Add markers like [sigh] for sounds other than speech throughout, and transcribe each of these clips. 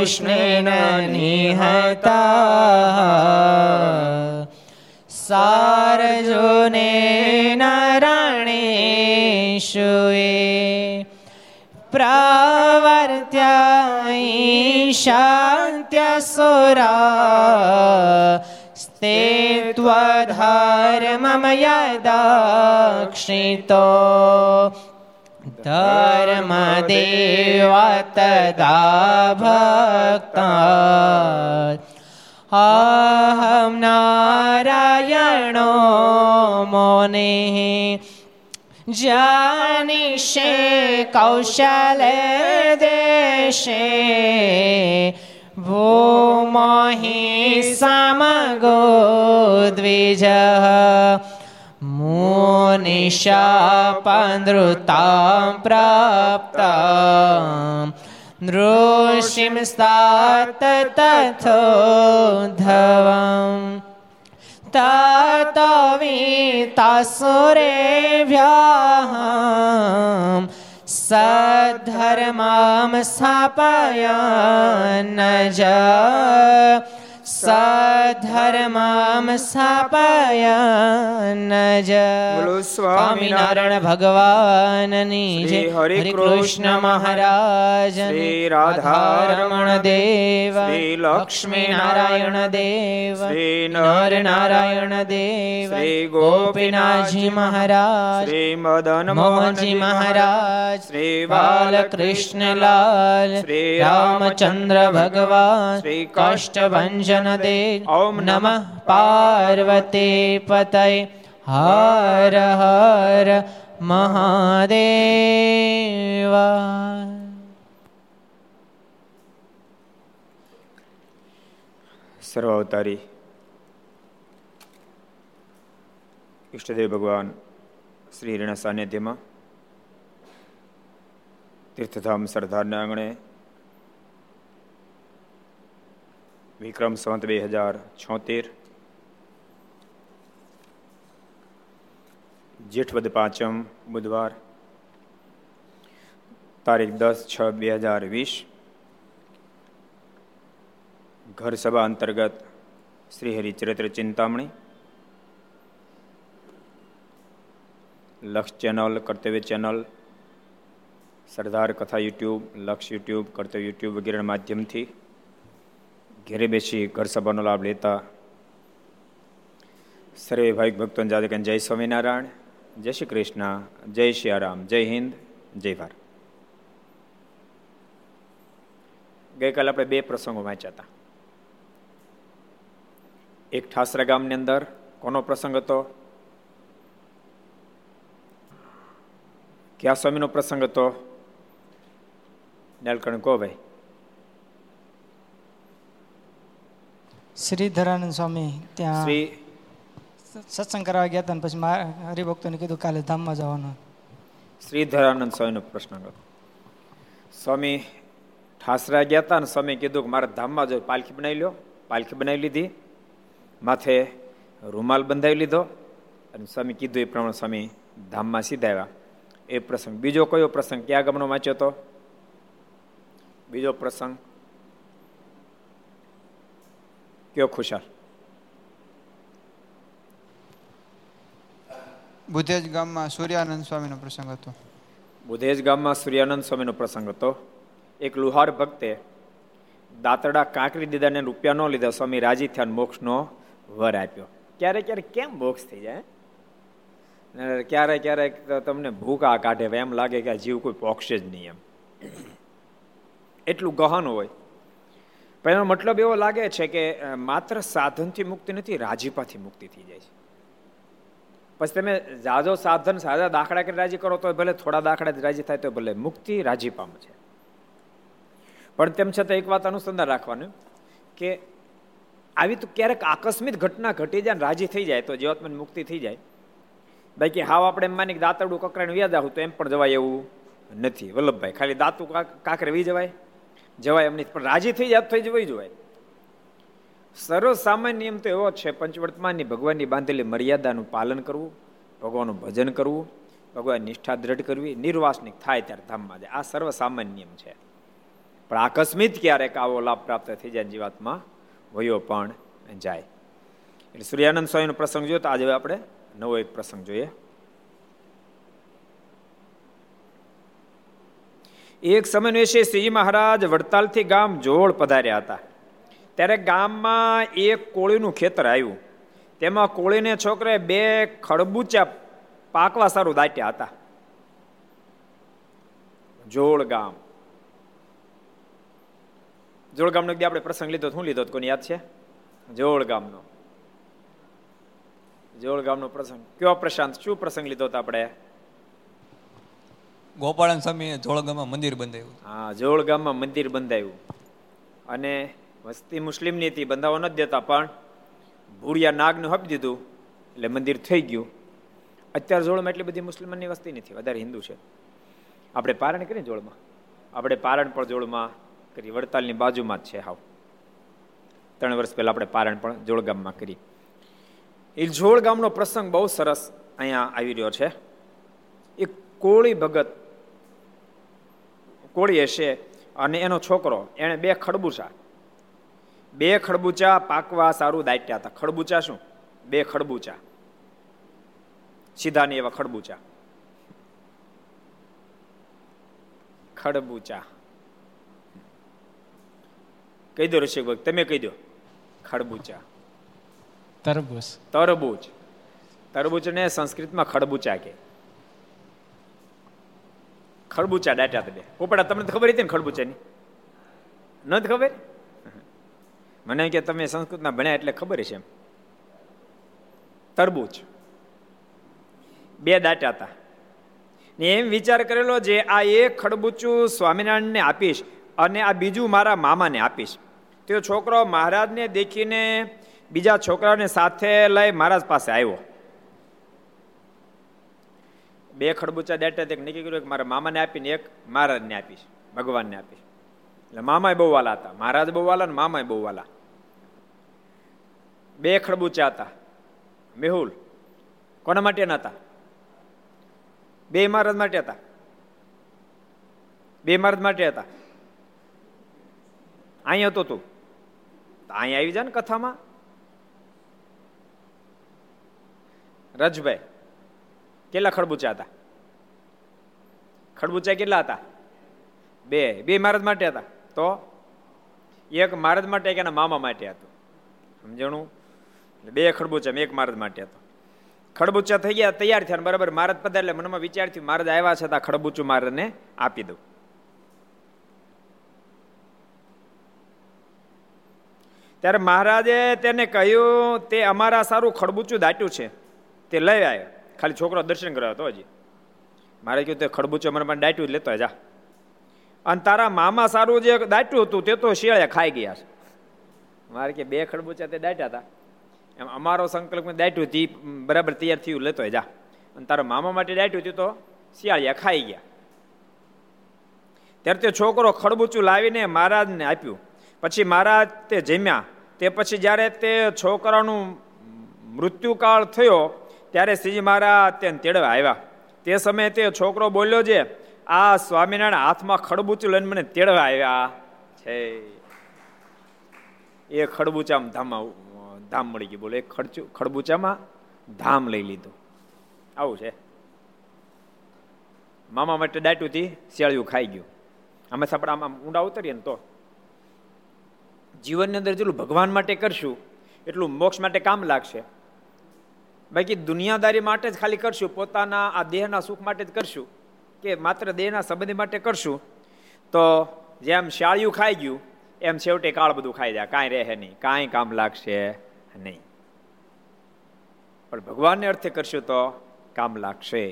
કૃષ્ણેન નિહતા સારજોને નરણેશુએ પ્રવર્ત્યાઈ શાંત્યસુરા સ્તે ત્વધર્મમ યદક્ષિતો ધર્મદેવ તદા ભક્તા અહમ નારાયણો મોને જાનિષે કૌશલે દેશે ભૂમોહિ સમગો निशापनृतां प्राप्ता नृषिं सात तथोद्धवम् ततवितासुरेभ्यः सद्धर्मां स्थापय न સધર્મામ સ્થાપયન જ સ્વામિનારાયણ ભગવાનની જય હરે કૃષ્ણ મહારાજ શ્રી રાધારમણ દેવ શ્રી લક્ષ્મી નારાયણ દેવ શ્રી નર નારાયણ દેવ શ્રી ગોપીનાથજી મહારાજ શ્રી મદન મોહનજી મહારાજ શ્રી બાલકૃષ્ણલાલ શ્રી રામચંદ્ર ભગવાન શ્રી કષ્ટભંજન દે ॐ नमः પાર્વતી पतये। हर हर महादेव। સર્વાવતારી ઈષ્ટદેવ ભગવાન શ્રી હિરણા સાનિધ્યમાં તીર્થધામ સરદારના આંગણે વિક્રમ સંવત બે હજાર છોતેર જેઠવદ પાંચમ બુધવાર તારીખ દસ છ બે હજાર વીસ ઘર સભા અંતર્ગત શ્રી હરિચરિત્ર ચિંતામણી લક્ષ ચેનલ કર્તવ્ય ચેનલ સરદાર કથા યુટ્યુબ લક્ષ યુટ્યુબ કર્તવ્ય યુટ્યુબ વગેરેના માધ્યમથી ઘેરે બેસી ઘર સભાનો લાભ લેતા. સર્વે ભાવિક ભક્તો જાદકન જય સ્વામિનારાયણ, જય શ્રી કૃષ્ણ, જય શ્રી રામ, જય હિન્દ, જય ભારત. ગઈકાલે આપણે બે પ્રસંગો વાંચ્યા હતા. એક ઠાસરા ગામની અંદર કોનો પ્રસંગ હતો? ક્યાં સ્વામીનો પ્રસંગ હતો? નેલકણ કો ભાઈ શ્રીધરાનંદ સ્વામી ત્યાં શ્રી સત્સંગ કરવા ગયા હતા પછી હરિભક્તોને કીધું કાલે ધામમાં જવાનું શ્રીધરાનંદ સ્વામીનો પ્રશ્ન સ્વામી ઠાસરા ગયા હતા અને સ્વામી કીધું કે મારે ધામમાં જો પાલખી બનાવી લો પાલખી બનાવી લીધી માથે રૂમાલ બંધાવી લીધો અને સ્વામી કીધું એ પ્રમાણે સ્વામી ધામમાં સીધા આવ્યા એ પ્રસંગ બીજો કયો પ્રસંગ ક્યાં ગમનો વાંચ્યો હતો બીજો પ્રસંગ કયો ખુશાલ બુધેજ ગામમાં સૂર્યાનંદ સ્વામીનો પ્રસંગ હતો બુધેજ ગામમાં સૂર્યાનંદ સ્વામીનો પ્રસંગ હતો એક લુહાર ભક્તે દાતડા કાંકરી દીધા ને રૂપિયા ન લીધા સ્વામી રાજી થયા મોક્ષનો વર આપ્યો. ક્યારેક ક્યારેક કેમ મોક્ષ થઈ જાય ક્યારેક ક્યારેક તમને ભૂખ આ કાઢે એમ લાગે કે આ જીવ કોઈ પોક્ષે જ નહીં એમ. એટલું ગહન હોય. પણ એનો મતલબ એવો લાગે છે કે માત્ર સાધનથી મુક્તિ નથી, રાજીપાથી મુક્તિ થઈ જાય છે. પછી તમે જાજો સાધન સાજા દાખલા કરી રાજી કરો તો ભલે થોડા દાખલા રાજી થાય તો ભલે મુક્તિ રાજીપામ છે. પણ તેમ છતાં એક વાત અનુસંધાન રાખવાનું કે, આવી તો ક્યારેક આકસ્મિક ઘટના ઘટી જાય રાજી થઈ જાય, તો જીવાત્માની મુક્તિ થઈ જાય. બાકી હાવ આપણે એમ માની દાંતરડું કકરાને વ્યાજ આવું તો એમ પણ જવાય એવું નથી. વલ્લભભાઈ, ખાલી દાંતું કાંકરે વી જવાય? જવાય એમ નહીં પણ રાજી થઈ જાત થઈ જવાય જવાય. સર્વ સામાન્ય નિયમ તો એવો છે, પંચવર્તમાનની ભગવાનની બાંધેલી મર્યાદાનું પાલન કરવું, ભગવાનનું ભજન કરવું ભગવાન નિષ્ઠા દ્રઢ કરવી, નિર્વાસનિક થાય ત્યારે ધામમાં જાય. આ સર્વ સામાન્ય નિયમ છે. પણ આકસ્મિક ક્યારેક આવો લાભ પ્રાપ્ત થઈ જાય જીવાતમાં વયો પણ જાય. એટલે સૂર્યાનંદ સ્વામીનો પ્રસંગ જોયો તો આજે આપણે નવો એક પ્રસંગ જોઈએ. એક સમય વિશે શ્રીજી મહારાજ વડતાલથી ગામ જોડ પધાર્યા હતા. ત્યારે ગામમાં એક કોળીનું ખેતર આવ્યું. તેમાં કોળીને છોકરે બે ખડબૂચા પાકવા સારું દાટ્યા હતા. જોડ ગામ. જોડ ગામનો આપણે પ્રસંગ લીધો, શું લીધો કોની યાદ છે? જોડ ગામનો. જોડ ગામનો પ્રસંગ. કયો પ્રશાંત? શું પ્રસંગ લીધો હતો આપણે? ગોપાળન સ્વામી જોળગામમાં મંદિર બંધાયું હા, જોળ ગામમાં મંદિર બંધાયું. અને વસ્તી મુસ્લિમની હતી બંધાવવા નથી દેતા, પણ ભૂરિયા નાગનું આપી દીધું, એટલે મંદિર થઈ ગયું. અત્યારે જોડમાં એટલી બધી મુસ્લિમની વસ્તી નથી, વધારે હિન્દુ છે. આપણે પારણ કરીએ જોડમાં આપણે પારણ પણ જોડમાં કરી વડતાલની બાજુમાં જ છે હાવ. ત્રણ વર્ષ પહેલાં આપણે પારણ પણ જોળગામમાં કરી. એ જોળગામનો પ્રસંગ બહુ સરસ અહીંયા આવી રહ્યો છે. એક કોળી ભગત કોળી હશે અને એનો છોકરો એણે બે ખડબૂચા. બે ખડબૂચા પાકવા સારું દાટ્યા હતા. ખડબૂચા શું? બે ખડબૂચા. સીધા ની એવા ખડબૂચા. ખડબૂચા. કહી દો ઋષિક ભગત તમે કહી દો. ખડબૂચા. તરબૂચ. તરબૂચ. તરબૂચ ને સંસ્કૃતમાં ખડબૂચા કે ખડબૂચા ડાટા હતા બે. પોપડા, તમને ખબર હતી ને ખડબૂચાની નથી ખબર? મને કે તમે સંસ્કૃતમાં ભણ્યા એટલે ખબર છે તરબૂચ. બે દાટા હતા. ને એમ વિચાર કરેલો જે આ એક ખડબૂચું સ્વામિનારાયણને આપીશ અને આ બીજું મારા મામાને આપીશ. તે છોકરો મહારાજને દેખીને બીજા છોકરાને સાથે લઈ મહારાજ પાસે આવ્યો. બે ખડબૂચા દાટ્યા તે નક્કી કર્યું કે મારા મામાને આપીને એક મહારાજને આપીશ, ભગવાનને આપીશ. એટલે મામા બહુ વાલા હતા. મહારાજ બહુ વાલા ને મામા બહુ વાલા. બે ખડબૂચા હતા. મેહુલ કોના માટે હતા? બે મહારાજ માટે હતા. બે મહારાજ માટે હતા. અહીંયા હતો તું. અહીં આવી જા ને કથામાં. રજભાઈ કેટલા ખડબૂચા હતા? ખડબૂચા કેટલા હતા? બે. બે મહારાજ માટે હતા. તો એક મહારાજ માટે એક એના મામા માટે હતું. સમજણું? બે ખડબૂચા એક મહારાજ માટે હતો. ખડબૂચા થઈ ગયા, તૈયાર થયા બરાબર મહારાજ પધાર મનમાં વિચાર થયું મહારાજ આવ્યા છતાં ખડબૂચું મહારાજને આપી દઉં. ત્યારે મહારાજે તેને કહ્યું, તે અમારા સારું ખડબૂચું દાટ્યું છે. તે લઈ આવ્યો. ખાલી છોકરો દર્શન કર્યો હતો હજી મારે કહ્યું તે ખડબૂચો મને પણ દાટ્યું લેતો જા. અને તારા મામા સારું જે દાટ્યું હતું તે તો શિયાળે ખાઈ ગયા છે. મારે કે બે ખડબૂચા તે દાટ્યા હતા. એમ અમારો સંકલ્પ દાટ્યું હતી બરાબર તૈયાર થયું, લેતો જા. અને તારા મામા માટે દાટ્યું હતું તો શિયાળિયા ખાઈ ગયા. ત્યારે તે છોકરો ખડબૂચું લાવીને મહારાજને આપ્યું. પછી મહારાજ તે જમ્યા. તે પછી જ્યારે તે છોકરાનું મૃત્યુકાળ થયો ત્યારે શ્રીજી મહારાજ તેને તેડવા આવ્યા. તે સમયે તે છોકરો બોલ્યો છે, આ સ્વામિનારાયણ હાથમાં ખડબૂચું લઈને મને તેડવા આવ્યા છે. એ ખડબૂચામાં ધામ ધામ મળી ગયું. બોલે, એ ખડચું, ખડબૂચામાં ધામ લઈ લીધું. આવું છે. મામા માટે દાટ્યું થી શિયાળિયું ખાઈ ગયું. અમે આપણે આમાં ઊંડા ઉતરીએ ને તો. જીવનની અંદર જેટલું ભગવાન માટે કરશું, એટલું મોક્ષ માટે કામ લાગશે. બાકી દુનિયાદારી માટે જ ખાલી કરશું, પોતાના આ દેહના સુખ માટે જ કરશું કે માત્ર દેહના સંબંધી માટે કરશું? તો જેમ શાળિયું ખાઈ ગયું, એમ છેવટે કાળ બધું ખાઈ જાય. કાંઈ રહે નહીં, કાંઈ કામ લાગશે નહીં. પણ ભગવાનને અર્થે કરશું તો કામ લાગશે.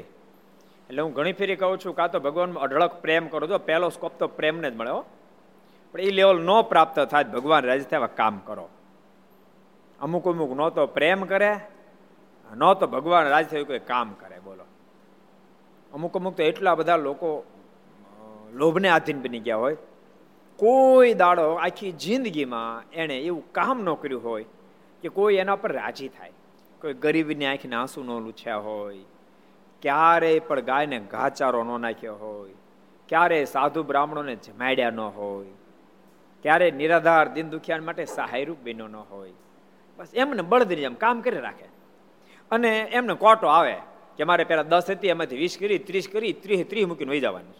એટલે હું ઘણી ફેરી કહું છું, કાં તો ભગવાન અઢળક પ્રેમ કરો. છો પહેલો સ્કોપ તો પ્રેમને જ મળે પણ એ લેવલ ન પ્રાપ્ત થાય ભગવાન રાજ થયા કામ કરો. અમુક અમુક ન તો પ્રેમ કરે ન તો ભગવાન રાજ થયું કોઈ કામ કરે, બોલો. અમુક અમુક તો એટલા બધા લોકો લોભને આધીન બની ગયા હોય. કોઈ દાડો આખી જિંદગીમાં એણે એવું કામ ન કર્યું હોય કે કોઈ એના પર રાજી થાય. કોઈ ગરીબીને આંખીને આંસુ ન લૂછ્યા હોય, ક્યારેય પણ ગાયને ઘાચારો ન નાખ્યો હોય, ક્યારેય સાધુ બ્રાહ્મણોને જમાડ્યા ન હોય ક્યારે નિરાધાર દિન દુખિયાન માટે સહાયરૂપ બન્યો ન હોય. બસ એમને બળદરી જેમ કામ કરી રાખે. અને એમને કોટો આવે કે મારે પેલા દસ હતી, એમાંથી વીસ કરી, ત્રીસ કરી, ત્રીસ ત્રીસ મૂકીને વહી જવાનું.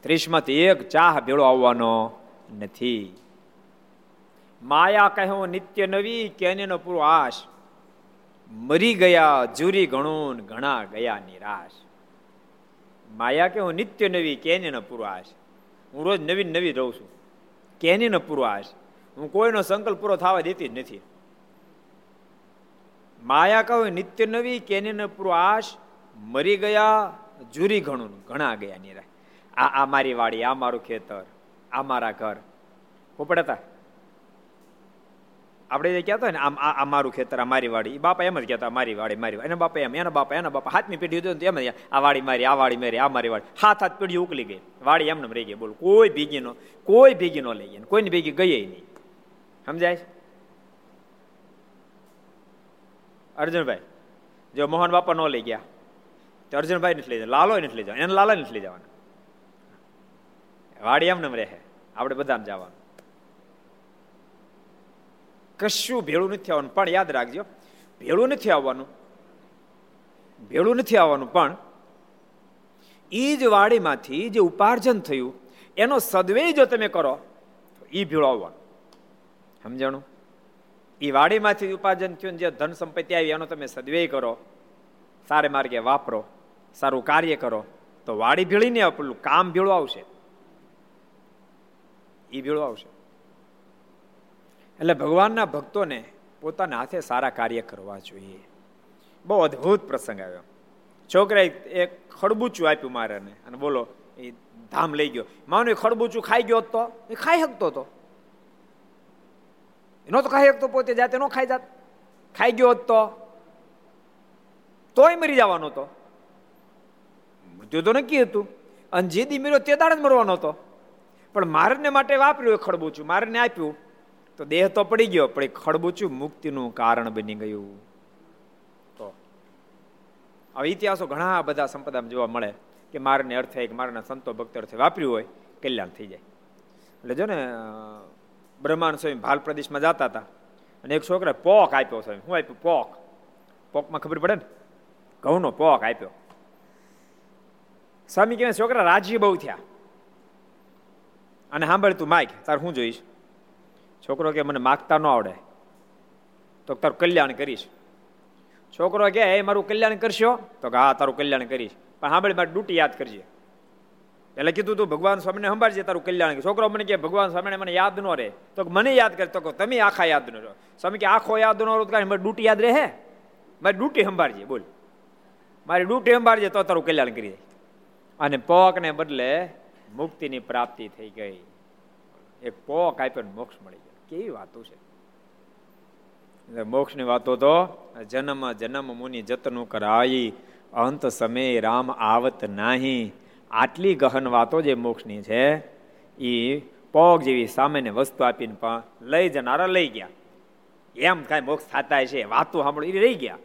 ત્રીસમાંથી એક ચાહ ભેળો આવવાનો નથી. માયા કહો નિત્ય નવી કેનેનો પૂરો આશ. મરી ગયા જુરી ગણું ઘણા ગયા નિરાશ માયા કે હું નિત્ય નવી કેનીનો પૂરો આશ. હું રોજ નવી નવી રહું છું. કેનીનો પૂરો આશ. હું કોઈનો સંકલ્પ પૂરો થવા દેતી જ નથી. માયા કહું, નિત્ય નવી કેને પૂરો આશ મરી ગયા જુરી ઘણું, ઘણા ગયા નિરા આ આ મારી વાડી, આ મારું ખેતર, આ મારા ઘર. પોપડતા. આપણે જે કહેતા ને, આમ આ મારું ખેતર, આ મારી વાડી બાપા એમ જ કહેતા, મારી વાડી, મારી એના બાપા એમ, એના બાપા એના બાપા. હાથની પેઢી હતી એમ આ વાડી મારી, આ વાડી મારી, આ મારી વાડી. હાથ હાથ પેઢી ઉકલી ગઈ. વાડી એમને રહી ગઈ. બોલ, કોઈ ભીગી નો, કોઈ ભીગી નો લઈ ગઈ. કોઈની ભેગી ગઈ નહીં. સમજાય? અર્જુનભાઈ, જો મોહન બાપા ન લઈ ગયા, તો અર્જુનભાઈ નથી લઈ જાય લાલો નથી લઈ જવા એને લાલા નથી લઈ જવાના. વાડી એમને રહે, આપણે બધા જવાનું. કશું ભેળું નથી આવવાનું, પણ યાદ રાખજો, ભેળું નથી આવવાનું, ભેળું નથી આવવાનું, પણ એ જ વાડીમાંથી જે ઉપાર્જન થયું, એનો સદવે જો તમે કરો એ ભેળો આવવાનું. સમજાણું? એ વાડીમાંથી ઉપાર્જન થયું જે ધન સંપત્તિ આવી, એનો તમે સદવેય કરો, સારે માર્ગે વાપરો, સારું કાર્ય કરો, તો વાડી ભીળીને પેલું કામ ભેળું આવશે. એ ભેળું આવશે. એટલે ભગવાનના ભક્તોને પોતાના હાથે સારા કાર્ય કરવા જોઈએ. બહુ અદ્ભુત પ્રસંગ આવ્યો. છોકરાએ એક ખડબૂચું આપ્યું મારે અને બોલો એ ધામ લઈ ગયો. માનો એ ખડબૂચું ખાઈ ગયો તો? એ ખાઈ શકતો હતો એનો તો ખાઈ શકતો પોતે જાતે નો ખાઈ જાત. ખાઈ ગયો તો. તોય મરી જવાનો હતો. મૃત્યુ તો નક્કી હતું. અને જે દી મર્યો તે દાડ જ મરવાનો હતો. પણ મારને માટે વાપર્યું એ ખડબૂચું. મારને આપ્યું તો દેહ તો પડી ગયો, પણ એ ખડબૂચું મુક્તિનું કારણ બની ગયું. તો હવે ઇતિહાસો ઘણા બધા સંપદામાં જોવા મળે કે મારને અર્થે કે મારના સંતો ભક્ત અર્થે વાપર્યું હોય, કલ્યાણ થઈ જાય. એટલે જો ને બ્રહ્માંડ સ્વામી ભાલ પ્રદેશમાં જતા હતા. અને એક છોકરા પોક આપ્યો સ્વામી શું આપ્યું? પોક. પોકમાં ખબર પડે ને? ઘઉંનો પોક આપ્યો. સ્વામી કહેવાય છોકરા રાજી બહુ થયા. અને સાંભળ તું માગ તાર શું જોઈશ? છોકરો કે મને માગતા ન આવડે. તો તારું કલ્યાણ કરીશ. છોકરો કે એ મારું કલ્યાણ કરશો? તો કે, હા, તારું કલ્યાણ કરીશ. પણ સાંભળી, મારી ડ્યુટી યાદ કરજે. એટલે કીધું તું, ભગવાન સ્વામીને સંભાળજે તારું કલ્યાણ. છોકરો મને કે ભગવાન સ્વામીને મને યાદ ન રહે. તો મને યાદ કરે. તો તમે આખા યાદ ન રહો. સ્વામી કે, આખો યાદ ન રહો તો મારી ડૂટી યાદ રહે મારી ડૂટી સંભાળજે, બોલ. મારી ડૂટી સંભાળજે તો તારું કલ્યાણ કરી દે. અને પોકને બદલે મુક્તિની પ્રાપ્તિ થઈ ગઈ. એક પોક આપ્યો મોક્ષ મળી ગયો. કેવી વાતો છે. મોક્ષની વાતો તો જન્મ જન્મ મુનિ જતનું કરાઈ, અંત સમય રામ આવત નાહી. આટલી ગહન વાતો જે મોક્ષની છે એ પોગ જેવી સામાન્ય વસ્તુ આપીને પણ લઈ જનારા લઈ ગયા. એમ કાંઈ મોક્ષ થતા છે વાતો એ રહી ગયા.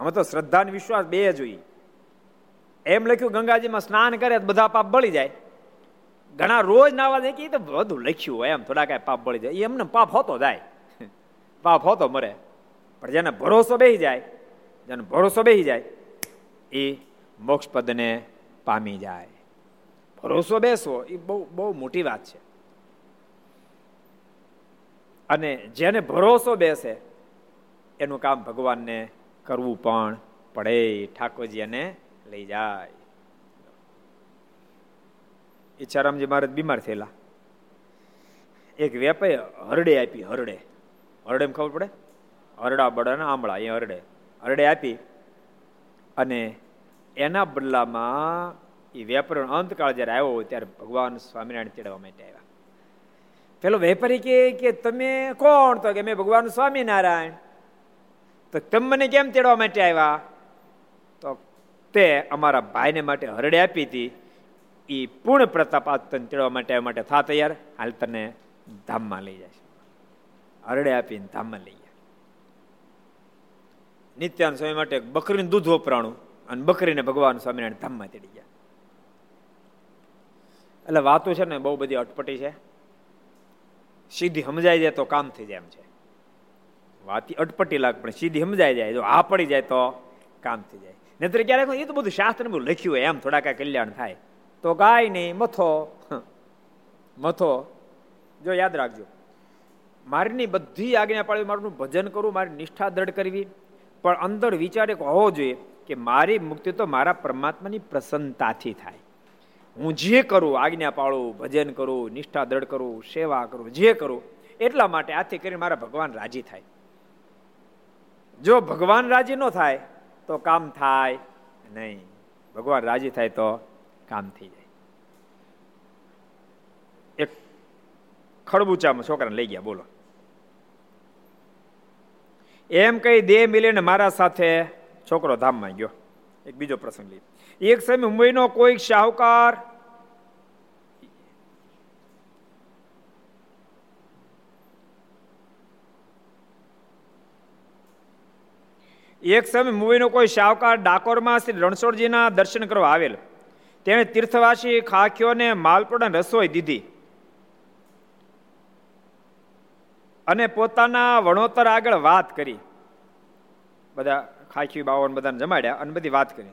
અમે તો શ્રદ્ધા વિશ્વાસ બે જોઈએ એમ લખ્યું, ગંગાજીમાં સ્નાન કરે બધા પાપ બળી જાય. ઘણા રોજ નાવા દે કે તો બધું લખ્યું હોય એમ, થોડા કાંઈ પાપ બળી જાય. એમને પાપ હોતો જાય. [laughs] પાપ હોતો મરે. પણ જેને ભરોસો બેસી જાય, જેને ભરોસો બેસી જાય એ મોક્ષ પદને પામી જાય. ભરોસો બેસવો એ બહુ બહુ મોટી વાત છે. અને જેને ભરોસો બેસે, એનું કામ ભગવાનને કરવું પણ પડે. ઠાકોરજી એને લઈ જાય. ઈચ્છારામજી મહારાજ બીમાર થયેલા. એક વેપાએ હરડે આપી, હરડે. હરડે ખબર પડે? હરડા બડા આંબળા, એ હરડે. હરડે આપી અને એના બદલામાં એ વેપારીનો અંતકાળ જયારે આવ્યો ત્યારે ભગવાન સ્વામિનારાયણ તેડવા માટે આવ્યા. પેલો વેપારી કે કે, તમે કોણ? તો કે મેં ભગવાન સ્વામિનારાયણ. તો તમે મને કેમ તેડવા માટે આવ્યા? તો તે અમારા ભાઈને માટે હરડે આપી હતી. એ પૂર્ણ પ્રતાપ તને તેડવા માટે માટે થા તૈયાર. હાલ તને ધામમાં લઈ જાય હરડે આપીને ધામમાં લઈ જાય. નિત્યાન સ્વામી માટે બકરીનું દૂધ વપરાણું. અને બકરીને ભગવાન સ્વામિનારાયણ ધામમાં તેડી ગયા. એટલે વાતો છે ને બહુ બધી અટપટી છે. સીધી સમજાઈ જાય તો કામ થઈ જાય એમ છે. વાત અટપટી લાગ, પણ સીધી સમજાઈ જાય. જો આ પડી જાય તો કામ થઈ જાય. નહીતર ક્યારેક એ તો બધું શાસ્ત્ર બધું લખ્યું હોય, એમ થોડા કાંઈ કલ્યાણ થાય. તો ગાય નહીં મથો મથો, જો યાદ રાખજો. મારીની બધી આજ્ઞા પાડવી મારું ભજન કરવું મારી નિષ્ઠા દ્રઢ કરવી, પણ અંદર વિચાર એક હોવો જોઈએ. કે મારી મુક્તિ તો મારા પરમાત્માની પ્રસન્નતાથી થાય. હું જે કરું, આજ્ઞા પાળું, ભજન કરું, નિષ્ઠા દ્રઢ કરું, સેવા કરું, જે કરું, એટલા માટે આથી કરીને મારા ભગવાન રાજી થાય. જો ભગવાન રાજી ન થાય, તો કામ થાય નહીં. ભગવાન રાજી થાય તો કામ થઈ જાય. એક ખડબુચામાં છોકરાને લઈ ગયા, બોલો. એમ કઈ દેહ મિલીને મારા સાથે છોકરો ધામમાં ગયો. એક બીજો પ્રસંગ લઈ એક સમય મુંબઈનો કોઈક શાહુકાર એક સમય મુંબઈનો કોઈ શાહુકાર ડાકોરમાં શ્રી રણછોડજીના દર્શન કરવા આવેલ. તેણે તીર્થવાસી ખાખીઓને માલપુડા રસોઈ દીધી. અને પોતાના વણોતર આગળ વાત કરી. બધા ખાખી બાવન બધાને જમાડ્યા અને બધી વાત કરી.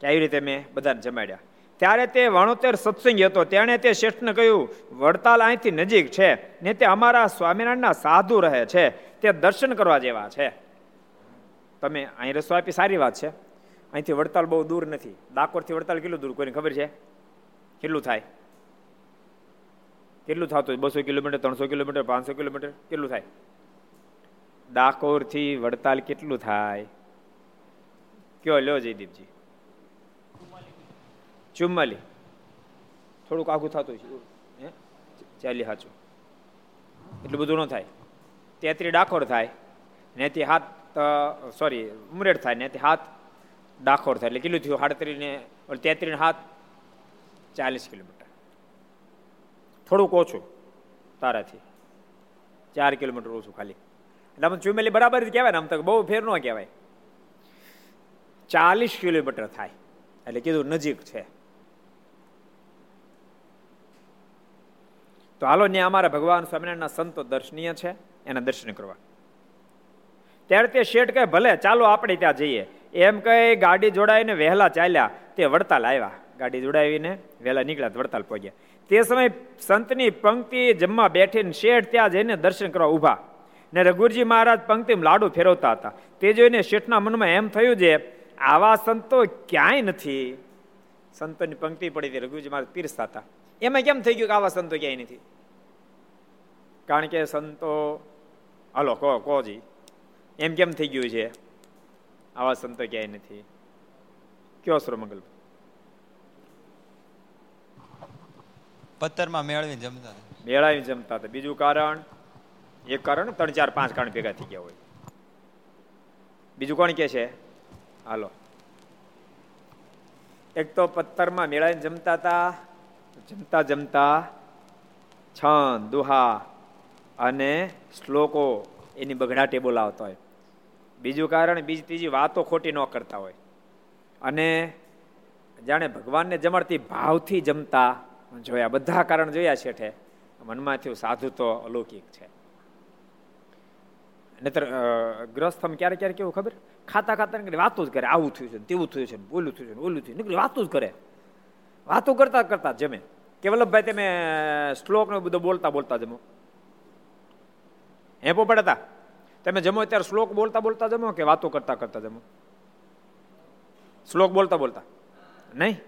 કે આવી રીતે મેં બધાને જમાડ્યા. ત્યારે તે વણોતેર સત્સંગી હતો. તેણે તે શ્રેષ્ઠને કહ્યું, વડતાલ અહીંથી નજીક છે, ને તે અમારા સ્વામિનારાયણના સાધુ રહે છે. તે દર્શન કરવા જેવા છે. તમે અહીં રસો આપી, સારી વાત છે. અહીંથી વડતાલ બહુ દૂર નથી. ડાકોરથી વડતાલ કેટલું દૂર? કોઈને ખબર છે? કેટલું થાય? કેટલું થતું? બસો કિલોમીટર, ત્રણસો કિલોમીટર, પાંચસો કિલોમીટર? કેટલું થાય? ડાકોરથી વડતાલ કેટલું થાય? કયો લ્યો જયદીપજી. ચુમ્માલી. થોડુંક આઘું થતું છે ચાલી સાચું એટલું બધું ન થાય. તેત્રી ડાકોર થાય, ને તે હાથ સોરી ઉમરેડ થાય, ને તે હાથ ડાકોર થાય. એટલે કેટલું થયું? સાડત્રીસ ને તેત્રીસ હાથ ચાલીસ કિલોમીટર. થોડુંક ઓછું, તારાથી. ચાર કિલોમીટર ઓછું ખાલી. એટલે આમ ચુમેલી બરાબર જ કહેવાય ને, આમ તો બહુ ફેર ન કહેવાય. ચાલીસ કિલોમીટર થાય. એટલે કીધું નજીક છે. તો હાલો ને અમારા ભગવાન સ્વામિનારાયણના સંતો દર્શનીય છે, એના દર્શન કરવા. ત્યારે તે શેઠ કહે, ભલે, ચાલો આપણે ત્યાં જઈએ. એમ કહે ગાડી જોડાઈને વહેલા ચાલ્યા, તે વડતાલ આવ્યા. ગાડી જોડાવીને વહેલા નીકળ્યા, વડતાલ પહોંચ્યા. તે સમય સંતની પંક્તિ જમવા બેઠીને શેઠ ત્યાં જઈને દર્શન કરવા ઊભા. ને રઘુરજી મહારાજ પંક્તિમાં લાડુ ફેરવતા હતા. તે જોઈને શેઠના મનમાં એમ થયું છે આવા સંતો ક્યાંય નથી. સંતોની પંક્તિ પડી હતી રઘુજી મહારાજ પીરસતા હતા. એમાં કેમ થઈ ગયું કે આવા સંતો ક્યાંય નથી? કારણ કે સંતો હલો કહો કોજી એમ કેમ થઈ ગયું છે? આવા સંતો ક્યાંય નથી. કયો શ્રો મંગલ પથ્થરમાં મેળવી જમતા મેળાવી જમતા હતા. બીજું કારણ એક કારણ, ત્રણ, ચાર, પાંચ કારણ ભેગા થઈ ગયા હોય. બીજું કોણ કે છે? હાલો. એક તો પથ્થરમાં મેળાવીને જમતા હતા જમતા જમતા છંદ દુહા અને શ્લોકો એની બગડાટે બોલાવતા હોય. બીજું કારણ, બીજી, ત્રીજી વાતો ખોટી ન કરતા હોય. અને જાણે ભગવાનને જમાડતી ભાવથી જમતા જોયા. બધા કારણ જોયા છે મનમાં થયું સાધુ તો અલૌકિક છે. નહીતર ગ્રસ્તમ ક્યારે ક્યારે કેવું ખબર? ખાતા ખાતા વાતો જ કરે. આવું થયું છે તેવું થયું છે ઓલું થયું છે ઓલું થયું નીકળી વાતો જ કરે. વાતો કરતા કરતા જમે. કે વલ્લભભાઈ, તમે શ્લોક ને બધું બોલતા બોલતા જમો. હે પોપડતા? તમે જમો ત્યારે શ્લોક બોલતા બોલતા જમો કે વાતો કરતા કરતા જમો? શ્લોક બોલતા બોલતા. નહીં?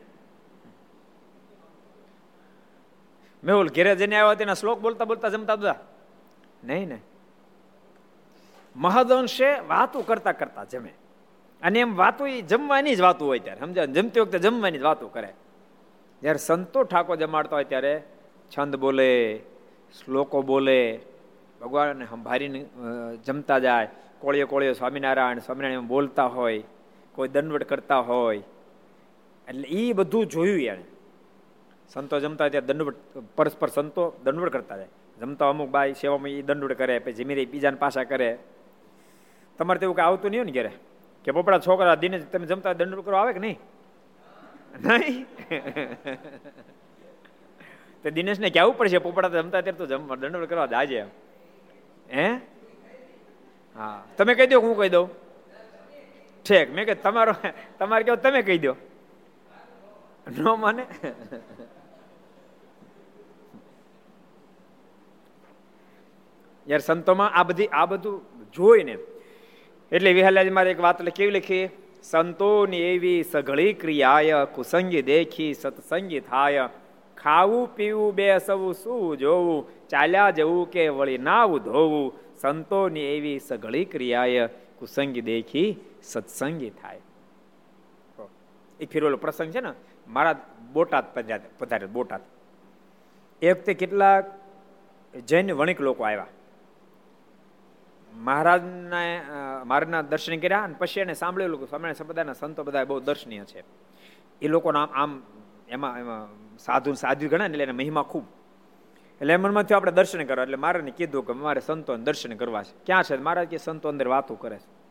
મેહુલ ઘેરે જઈને આવ્યા તેના શ્લોક બોલતા બોલતા જમતા બધા? નહીં ને? મહદઅંશે વાતો કરતા કરતા જમે. અને એમ વાતો એ જમવાની જ વાતો હોય ત્યારે, સમજાય? જમતી વખતે જમવાની જ વાતો કરે. જ્યારે સંતો ઠાકોર જમાડતા હોય ત્યારે છંદ બોલે, શ્લોકો બોલે, ભગવાનને સંભારીને જમતા જાય. કોળીઓ કોળીઓ સ્વામિનારાયણ સ્વામિનારાયણ બોલતા હોય, કોઈ દંડવટ કરતા હોય. એટલે એ બધું જોયું એને સંતો જમતા ત્યારે દંડવટ, પરસ્પર સંતો દંડવટ કરતા જાય. જમતા અમુક બાઈ સેવામાં એ દંડવટ કરે, પછી જીમી રહી બીજાને પાછા કરે. તમારે તેવું કઈ આવતું નહીં હોય ને ઘેરે. કે પોપડા છોકરા દિને તમે જમતા દંડ કરો આવે કે નહીં? નહીં? [laughs] તો દિનેશને કહેવું પડશે? પોપડા તો જમતા ત્યારે તો જમવા દંડવડ કરવા જાજે હે? હા. તમે કહી દો હું કહી દઉં. ઠેક. મેં કે તમારો, તમારે કેવું તમે કહી દો. ન માને. યાર સંતોમાં આ બધી, આ બધું જોઈને એટલે વિહલાજી મારે એક વાત કેવી લખી? સંતોની એવી સઘળી ક્રિયાય, કુસંગી દેખી સત્સંગી થાય. ખાવું, પીવું બે સવું શું જોવું, ચાલ્યા જવું કે વળી નાવું ધોવું. સંતોની એવી સઘળી ક્રિયાય, કુસંગી દેખી સત્સંગી થાય. એક ફિરોલો પ્રસંગ છે ને, મારા બોટાદ પધારે બોટાદ. એ વખતે કેટલાક જૈન વણિક લોકો આવ્યા. મહારાજના મહારાજના દર્શન કર્યા અને પછી એને સાંભળેલું કે સ્વામિનારાયણ સંપ્રદાયના સંતો બધા બહુ દર્શનીય છે. એ લોકોના આમ આમ, એમાં એમાં સાધુ સાધુ ગણા એટલે એને મહિમા ખૂબ. એટલે મનમાંથી આપણે દર્શન કરવા, એટલે મારે કીધું કે મારે સંતોને દર્શન કરવા છે. ક્યાં છે? મહારાજ કે સંતો અંદર વાતો કરે છે.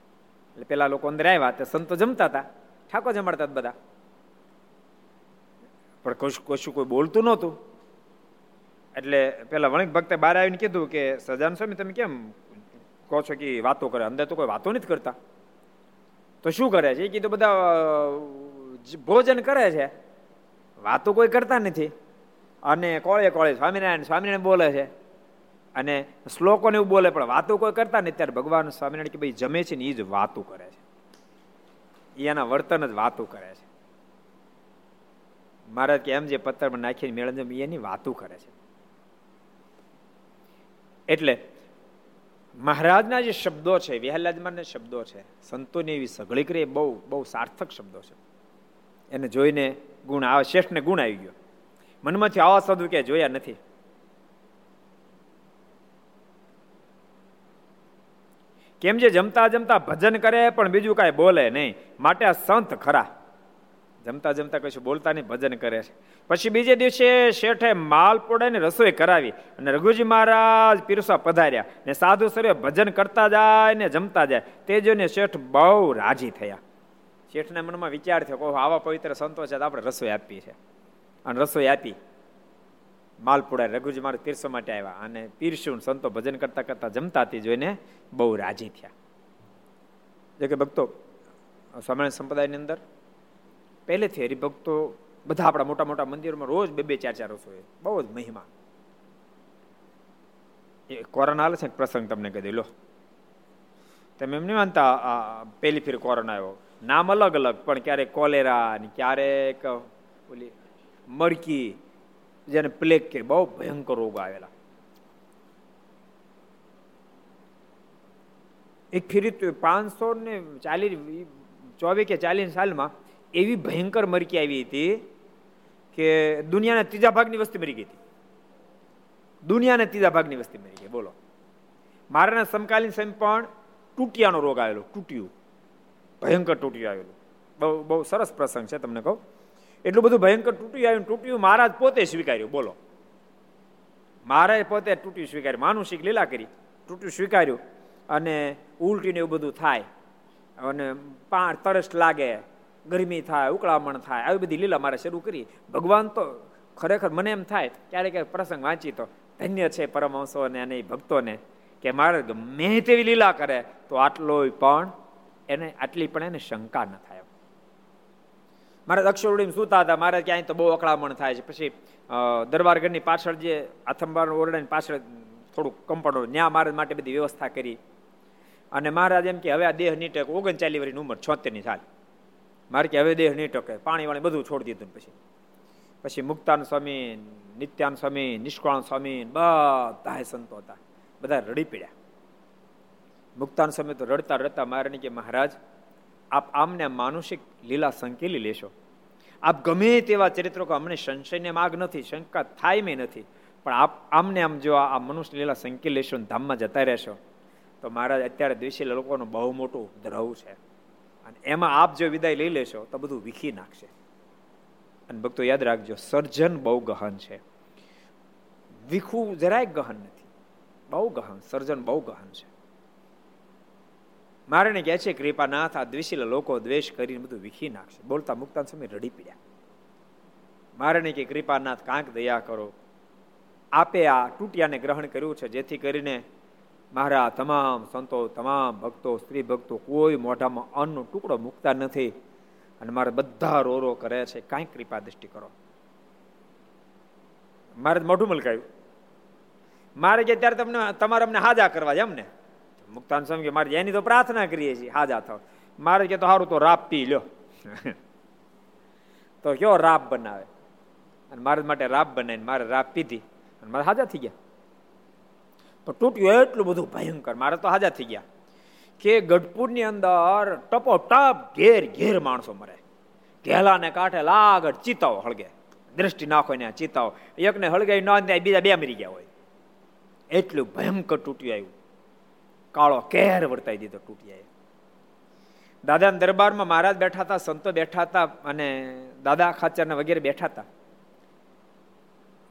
એટલે પેલા લોકો અંદર આવ્યા તે સંતો જમતા હતા. ઠાકો જમાડતા બધા. પણ કશું કશું કોઈ બોલતું નહોતું. એટલે પેલા વણિક ભક્તે બહાર આવીને કીધું કે, સજાન સ્વામી, તમે કેમ કહો છો કે વાતો કરે. અંદર તો કોઈ વાતો નથી કરતા. તો શું કરે છે? એ કીધું, બધા ભોજન કરે છે. વાતો કોઈ કરતા નથી. અને કોળે કોળે સ્વામિનારાયણ સ્વામિનારાયણ બોલે છે. અને શ્લોકોને એવું બોલે, પણ વાતો કોઈ કરતા નથી. ત્યારે ભગવાન સ્વામિનારાયણ કે ભાઈ, જમે છે ને એ જ વાતો કરે છે. એના વર્તન જ વાતો કરે છે. મહારાજ કે, એમ જે પથ્થરમાં નાખીને મેળન એની વાતો કરે છે. એટલે મહારાજના જે શબ્દો છે વિહલાજમાનના શબ્દો છે, સંતોની એવી સઘળી કરી બહુ બહુ સાર્થક શબ્દો છે. એને જોઈને ગુણ આવે, શ્રેષ્ઠને ગુણ આવી ગયો. મનમાંથી આવા સાધુ કે જોયા નથી. કેમ જે જમતા જમતા ભજન કરે પણ બીજું કાંઈ બોલે નહીં. માટે આ સંત ખરા. જમતા જમતા કશું બોલતા નહીં ભજન કરે છે. પછી બીજે દિવસે શેઠે માલપોડાની રસોઈ કરાવી અને રઘુજી મહારાજ પીરસા પધાર્યા ને સાધુ સર્વે ભજન કરતા જાય ને જમતા જાય. તે જોઈને શેઠ બહુ રાજી થયા. શેઠના મનમાં વિચાર થયો કહો આવા પવિત્ર સંતો છે આપણે રસોઈ આપી છે. અને રસોઈ આપી. માલપુડા રઘુજી મહારાજ પીરસો માટે આવ્યા અને પીરશું સંતો ભજન કરતા કરતા જમતા તે જોઈને બહુ રાજી થયા. જો કે ભક્તો, સ્વામિનારાયણ સંપ્રદાયની અંદર પહેલેથી હરિભક્તો બધા આપણા મોટા મોટા મંદિરોમાં રોજ બે બે ચાર ચાર રસોઈ બહુ જ મહિમા. એ કોરોના આવે છે પ્રસંગ તમને કહી લો. તમે એમ નહીં માનતા પહેલી ફેર કોરોના આવ્યો. નામ અલગ અલગ, પણ ક્યારેક કોલેરા ને ક્યારેક ઓલી મરકી, જેને પ્લેગ કે બહુ ભયંકર રોગ આવેલા. એક ફેરી પાંચસો ને ચાલીસ, ચોવીસ કે ચાલીસ સાલમાં એવી ભયંકર મરકી આવી હતી કે દુનિયાના ત્રીજા ભાગની વસ્તી મરી ગઈ હતી. દુનિયાના ત્રીજા ભાગની વસ્તી મરી ગઈ. બોલો. મારાના સમકાલીન સમય પણ તૂટિયાનો રોગ આવેલો તૂટ્યું ભયંકર તૂટ્યું આવેલું. બહુ બહુ સરસ પ્રસંગ છે, તમને કહું. એટલું બધું ભયંકર તૂટ્યું આવ્યું તૂટ્યું મહારાજ પોતે સ્વીકાર્યું. બોલો. મહારાજ પોતે તૂટ્યું સ્વીકાર્યું. માનુષિક લીલા કરી તૂટ્યું સ્વીકાર્યું અને ઉલટીને એવું બધું થાય. અને પાણ તરસ લાગે. ગરમી થાય, ઉકળામણ થાય, આવી બધી લીલા મારે શરૂ કરી ભગવાન તો ખરેખર મને એમ થાય, ક્યારેક ક્યારેક પ્રસંગ વાંચી તો, ધન્ય છે પરમહંસોને અને ભક્તોને કે મારે ગમે તેવી લીલા કરે. તો આટલો પણ એને, આટલી પણ એને શંકા ન થાય. મારે અક્ષરવડી સુતા હતા, મારે ક્યાંય તો બહુ અકળામણ થાય છે. પછી દરબારગઢની પાછળ જે આથંબાર ઓરડાની પાછળ થોડુંક કમ્પાઉન્ડ ત્યાં મારે માટે બધી વ્યવસ્થા કરી. અને મહારાજ એમ કે, હવે આ દેહ નીટે ઓગણચાલીસ વર્ષની ઉંમર, છોતેરની સાલ મારે કે હવે દેહ નહીં ટકે પાણી વાણી બધું છોડી દીધું પછી. પછી મુક્તાન સ્વામી, નિત્યાન સ્વામી નિષ્કાળ સ્વામી બધા સંતો હતા. બધા રડી પડ્યા. મુક્તાન સ્વામી તો રડતા રડતા મારે કે મહારાજ, આપ આમને માનુષિક લીલા સંકેલી લેશો. આપ ગમે તેવા ચરિત્રો કે અમને સંશયને માગ નથી, શંકા થાય મેં નથી. પણ આપ આમને આમ જો આ મનુષ્ય લીલા સંકેલ લેશો ધામમાં જતા રહેશો, તો મહારાજ અત્યારે દ્વેષી લોકોનું બહુ મોટું દ્રવ છે. અને એમાં આપ જો વિદાય લઈ લેશો, તો બધું વિખી નાખશે. અને ભક્તો યાદ રાખજો, સર્જન બહુ ગહન છે. વિખવું જરાય ગહન નથી. બહુ ગહન, સર્જન બહુ ગહન છે. મારે કહે છે, કૃપાનાથ, આ દ્વેષીલા લોકો દ્વેષ કરીને બધું વિખી નાખશે. બોલતા મુક્તા સમય રડી પડ્યા. મારે કે કૃપાનાથ, કાંક દયા કરો. આપે આ તૂટિયાને ગ્રહણ કર્યું છે, જેથી કરીને મારા તમામ સંતો, તમામ ભક્તો, સ્ત્રી ભક્તો, કોઈ મોઢામાં અન્નનો ટુકડો મૂકતા નથી અને મારે બધા રો રો કરે છે. કાંઈ કૃપા દ્રષ્ટિ કરો. મારે મોઢું મલકાયું. મારે જે ત્યારે તમને, તમારે અમને હાજા કરવા છે ને? મુક્તાન સ્વામી મારે એની તો પ્રાર્થના કરીએ છીએ, હાજા થાવ. મારે કે તો સારું તો રાપ પી લ્યો. [laughs] તો કયો રાપ બનાવે? અને મારા માટે રાપ બનાવીને મારે રાપ પીધી. અને મારે હાજા થઈ ગયા. પણ તૂટ્યું એટલું બધું ભયંકર. મારે તો હાજા થઈ ગયા. કે ગઢપુરની અંદર ટપો ટપ ઘેર ઘેર માણસો મરે. ઘેલાને કાંઠે લાગડ ચિતાઓ હળગે. દ્રષ્ટિ નાખો ને ચિતાઓ. એકને હળગાઈ ન બીજા બે મરી ગયા હોય. એટલું ભયંકર તૂટ્યું આવ્યું. કાળો કેર વર્તાઈ દીધો તૂટી આવ્યો. દાદાના દરબારમાં મહારાજ બેઠા હતા, સંતો બેઠા હતા અને દાદા ખાચરના વગેરે બેઠા હતા.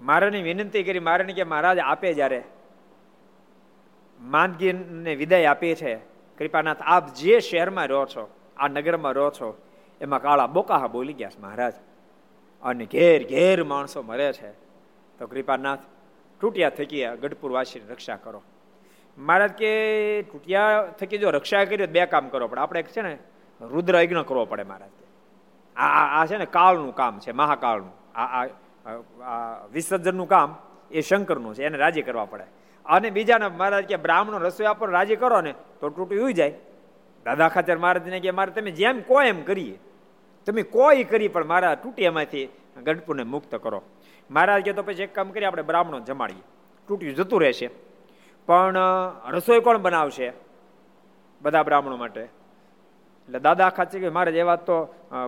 મારાની વિનંતી કરી, મારાને કે મહારાજ આપે જ્યારે. માંદગીને વિદાય આપી છે. કૃપાનાથ, આપ જે શહેરમાં રહો છો, આ નગરમાં રહો છો, એમાં કાળા બોકાહા બોલી ગયા છે મહારાજ. અને ઘેર ઘેર માણસો મરે છે. તો કૃપાનાથ તૂટ્યા થકી ગઢપુર વાસીની રક્ષા કરો. મહારાજ કે તૂટ્યા થકી જો રક્ષા કરી બે કામ કરો પડે. આપણે છે ને રુદ્ર યજ્ઞ કરવો પડે મહારાજ આ આ છે ને કાળનું કામ છે, મહાકાળનું. આ આ વિસર્જનનું કામ એ શંકરનું છે, એને રાજી કરવા પડે. અને બીજાને મહારાજ કે બ્રાહ્મણો રસોઈ આપો રાજી કરો ને, તો તૂટ્યું જાય. દાદા ખાચર મહારાજને કે મારે તમે જેમ કો એમ કરીએ. તમે કોઈ કરી પણ મારા તૂટી એમાંથી ગઢપુરને મુક્ત કરો. મહારાજ કે તો પછી એક કામ કરીએ, આપણે બ્રાહ્મણો જમાડીએ. તૂટ્યું જતું રહેશે. પણ રસોઈ કોણ બનાવશે? બધા બ્રાહ્મણો માટે. એટલે દાદા ખાચર કે મહારાજ એવા તો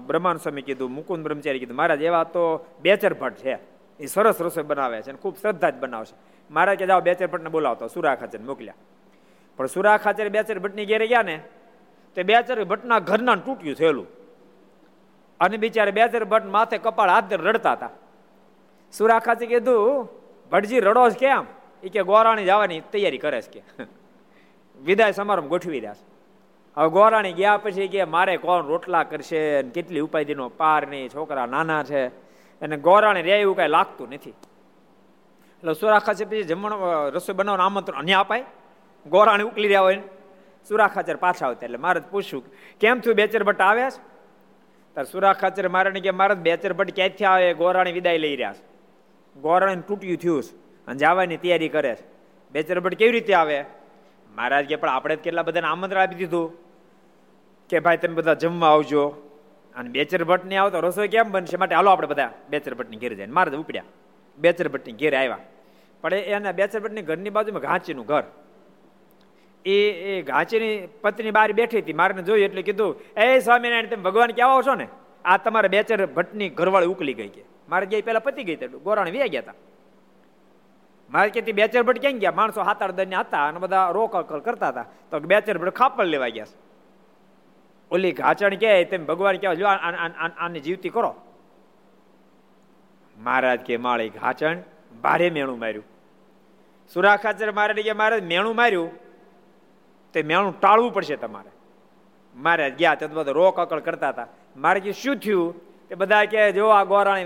બ્રહ્માંડ સ્વામી કીધું, મુકુંદ બ્રહ્મચારી કીધું મારા એવા તો બેચર ભટ્ટ છે. એ સરસ રસોઈ બનાવે છે અને ખૂબ શ્રદ્ધા જ બનાવશે મારા કે જાઓ બેચર ભટ્ટને બોલાવતો સુરા ખાચર મોકલ્યા. પણ સુરા ખાચર બેચર ભટ્ટની ઘેરે ગયા ને, તે બેચર ભટ્ટના ઘરના તૂટ્યું થયેલું. અને બિચારે બેચર ભટ્ટ માથે કપાળ હાથ રડતા હતા. સુરા ખાચે કીધું, ભટજી, રડો છે કેમ? એ કે, ગોરાણી જવાની તૈયારી કરે છે કે. [laughs] વિદાય સમારંભ ગોઠવી રહ્યા છે. હવે ગોરાણી ગયા પછી કે, મારે કોણ રોટલા કરશે કેટલી ઉપાધિનો પાર નહીં છોકરા નાના છે. અને ગોરાણી રે એવું કાંઈ લાગતું નથી. એટલે સુરાખાચર પછી જમણ રસોઈ બનાવવાનું આમંત્રણ અહીં અપાય. ગોરાણી ઉકલી રહ્યા હોય સુરાખાચર પાછા આવતા એટલે મારે પૂછ્યું કેમ થયું બેચર ભટ્ટ આવ્યા છે? ત્યારે સુરાખાચર મારે કે મારે બેચર ભટ્ટ ક્યાંથી આવે? ગોરાણી વિદાય લઈ રહ્યા છે. ગોરાણી તૂટ્યું થયું અને જવાની તૈયારી કરે છે. બેચર ભટ્ટ કેવી રીતે આવે? મહારાજ કે પણ આપણે કેટલા બધાને આમંત્રણ આપી દીધું કે ભાઈ તમે બધા જમવા આવજો. અને બેચર ભટ્ટ ને આવતો, રસોઈ કેમ બનશે? માટે હાલો આપણે બધા બેચર ભટ્ટની ઘેર જાય મારે ઉપડ્યા. બેચર ભટ્ટની ઘેર આવ્યા. પણ એના બેચર ભટ્ટની ઘરની બાજુમાં ઘાંચીનું ઘર. એ એ ઘાંચીની પત્ની બહાર બેઠી હતી મારે જોયું એટલે કીધું, એ સ્વામિનારાયણ, તમે ભગવાન કેવા છો ને? આ તમારે બેચર ભટ્ટની ઘરવાળી ઉકલી ગઈ કે મારે ગઈ પહેલા પતી ગઈ હતી ગોરાણ વ્યા ગયા હતા મારે કે બેચર ભટ્ટ ક્યાં ગયા? માણસો હાથ દરને હતા અને બધા રોક કરતા હતા. તો બેચર ભટ્ટ ખાપડ લેવા ગયા ઓલી ઘાચણ કે તેમ ભગવાન કહેવાય જો આને જીવતી કરો. મહારાજ કે, માળી ઘાચણ, ભારે મેણું માર્યું. સુરા મહારાજ કે મારે મેણું માર્યું, તે મેણું ટાળવું પડશે તમારે. મારે ગયા તે બધા રોક અકળ કરતા હતા. મારે કે શું થયું? તે બધા કે, જો આ ગોરાણી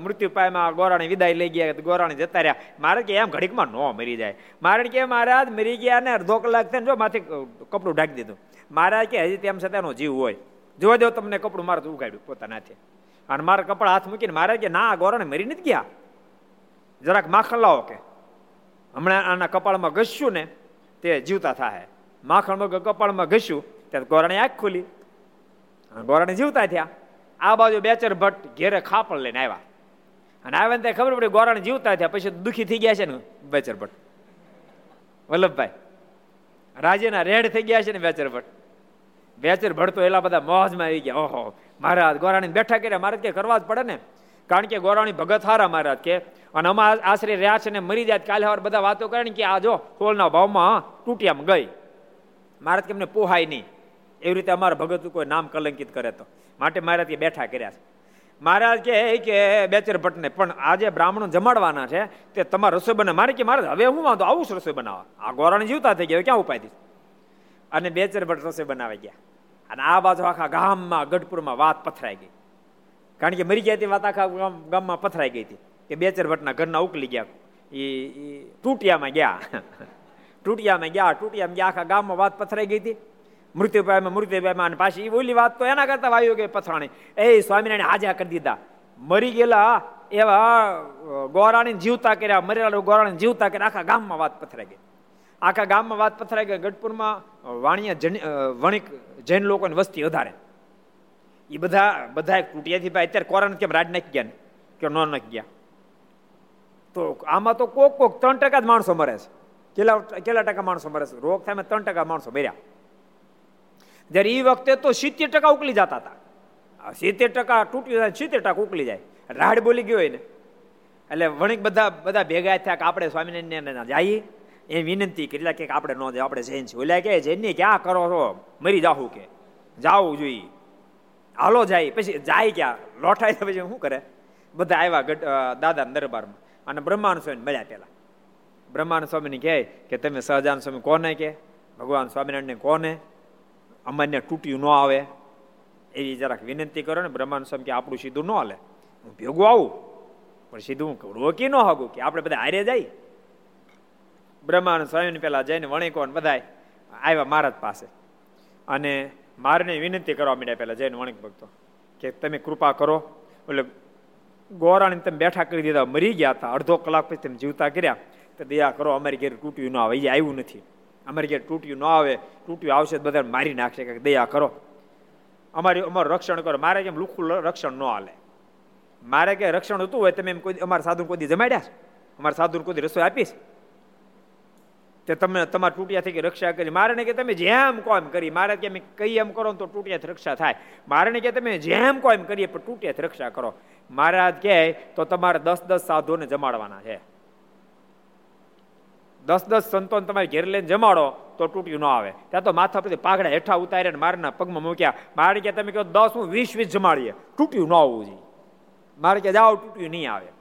મૃત્યુ પાયમાં ગોરાણી વિદાય લઈ ગયા ગોરાણી જતા રહ્યા. મારે કે, એમ ઘડીકમાં ન મરી જાય. મારે કે, મહારાજ, મરી ગયા ને અડધો કલાક થઈને જો માથે કપડું ઢાંકી દીધું. મહારાજ કે, હજી તેમ છતાં એનો જીવ હોય. જોવા દો તમને કપડું મારે ઉગાડ્યું પોતાનાથી અને મારે કપડા હાથ મૂકીને મારે કે, ના ગોરાણી મરી નથી ગયા. જરાક માખણ લાવો કે. હમણાં આના કપાળમાં ઘસ્યું ને, તે જીવતા થાય માખણ મગ કપાળમાં ઘસ્યું, ત્યારે ગોરાણી આંખ ખુલી. ગોરાણી જીવતા થયા. આ બાજુ બેચર ભટ્ટ ઘેરે ખાપણ લઈને આવ્યા. અને આવ્યા ને ખબર પડી ગોરાણી જીવતા થયા, પછી દુઃખી થઈ ગયા છે ને બેચર ભટ્ટ. વલ્લભભાઈ રાજ્યના રેડ થઈ ગયા છે ને બેચર ભટ્ટ. બેચર ભટ્ટ તો એલા બધા મોજમાં આવી ગયા. ઓહો મહારાજ ગોરાણી બેઠા કર્યા. મારે કે કરવા જ પડે ને. કારણ કે ગોરાણી ભગત હારા મહારાજ કે, અને અમારા આશરે રહ્યા છે ને મરી જાય કાલે હવાર બધા વાતો કરે કે આ જો હોલના ભાવમાં તૂટ્યામાં ગઈ. મહારાજ કે એમને પોહાય નહીં. એવી રીતે અમારા ભગત કોઈ નામ કલંકિત કરે તો. માટે મહારાજ કે બેઠા કર્યા છે. મહારાજ કે કે, બેચર ભટ્ટને, પણ આજે બ્રાહ્મણો જમાડવાના છે, તે તમારા રસોઈ બને મારે કે મહારાજ, હવે હું વાંધો, આવું જ રસોઈ બનાવવા. આ ગોરાણી જીવતા થઈ ગયા ક્યાં ઉપાય અને બેચર ભટ્ટ રસોઈ બનાવી ગયા. અને આ બાજુ આખા ગામમાં, ગઢપુરમાં વાત પથરાઈ ગઈ. કારણ કે મરી ગયા હતી વાત આખા ગામમાં પથરાઈ ગઈ હતી. કે બે ચાર ભટ્ટના ઘરના ઉકલી ગયા. એ તૂટિયામાં ગયા. [laughs] તૂટિયામાં ગયા તૂટિયામાં ગયા, આખા ગામમાં વાત પથરાઈ ગઈ હતી. મૃત્યુભાઈમાં મૃત્યુભાઈમાં અને પાછી એ ઓલી વાત તો એના કરતા વાયુ કે પથરાણી. એ સ્વામિનારાયણ હાજા કરી દીધા. મરી ગયેલા એવા ગોરાણી જીવતા કર્યા, મરેલા ગોરાણી જીવતા કર્યા, આખા ગામમાં વાત પથરાઈ ગઈ. આખા ગામમાં વાત પથરાઈ ગઈ. ગઢપુરમાં વાણિયા વણિક જૈન લોકોની વસ્તી વધારે. એ બધા બધા તૂટ્યાથી ભાઈ અત્યારે કોરોના કેમ રાજ નાખી ગયા કે ન નાખી ગયા. તો આમાં તો કોક કોક ત્રણ ટકા જ માણસો મરે છે. કેટલા કેટલા ટકા માણસો મરે છે? રોગ થાય ત્રણ ટકા માણસો મર્યા. જ્યારે એ વખતે તો સિત્તેર ટકા ઉકલી જતા હતા. સિત્તેર ટકા તૂટ્યું જાય, સિત્તેર ટકા ઉકલી જાય. રાડ બોલી ગયો હોય ને એટલે વણિક બધા બધા ભેગા થયા કે આપણે સ્વામિનારાયણ જઈએ. એ વિનંતી કરી કે આપણે ન જાય આપણે જૈન છીએ. ઓલા કે જૈનની ક્યાં કરો છો, મરી જાહું કે. જાવું જોઈએ હાલો જાય, પછી જાય ક્યાં? લોઠાય પછી શું કરે? બધા આવ્યા દાદા દરબારમાં. અને બ્રહ્માંડ સ્વામી મળ્યા પેલા બ્રહ્માંડ સ્વામીને કહે કે તમે સહજાન સ્વામી કોને કે? ભગવાન સ્વામિનારાયણને કોને? અમાન્ય તૂટ્યું ન આવે. એવી જરાક વિનંતી કરો ને બ્રહ્માંડ સ્વામી કે આપણું સીધું ન હાલે. હું ભેગું આવું. પણ સીધું હું રોકી ન હાગું કે આપણે બધા હારે જાય. બ્રહ્માંડ સ્વામીને પેલા જઈને વણિકો બધા આવ્યા મહારાજ પાસે. અને મારને વિનંતી કરવા માંડ્યા પહેલાં જઈને વણિક ભક્તો, કે તમે કૃપા કરો. એટલે ગોરાણી તમે બેઠા કરી દીધા, મરી ગયા હતા, અડધો કલાક પછી તમે જીવતા કર્યા. તો દયા કરો, અમારી ઘેર તૂટ્યું ન આવે એ આવ્યું નથી. અમારી ઘેર તૂટ્યું ન આવે, તૂટ્યું આવશે બધા મારી નાખશે, કે દયા કરો. અમારી અમારું રક્ષણ કરો. મારે કેમ લુખું રક્ષણ ન હાલે? મારે કે રક્ષણ હતું હોય, તમે એમ કોઈ અમારા સાધુ કોઈ જમાડ્યા અમારા સાધુ કોઈ રસોઈ આપીશ તે તમે તમારા તૂટિયાથી કે રક્ષા કરી. મારે કે તમે જેમ કહો એમ કરી, મારે કે કઈ એમ કરો તો તૂટિયાથી રક્ષા થાય. મારે કે તમે જેમ કહો કરીએ પણ તૂટિયાથી રક્ષા કરો. મહારાજ કહે, તો તમારે દસ દસ સાધુઓને જમાડવાના છે. દસ દસ સંતો તમારે ઘેર લઈને જમાડો તો તૂટ્યું ન આવે. ત્યાં તો માથા પરથી પાઘડા હેઠા ઉતારીને મારના પગમાં મૂક્યા. મારે કે તમે કહો દસ હું વીસ વીસ જમાડીએ. તૂટ્યું ન આવવું જોઈએ. મારે કે જાઓ તૂટ્યું નહીં આવે.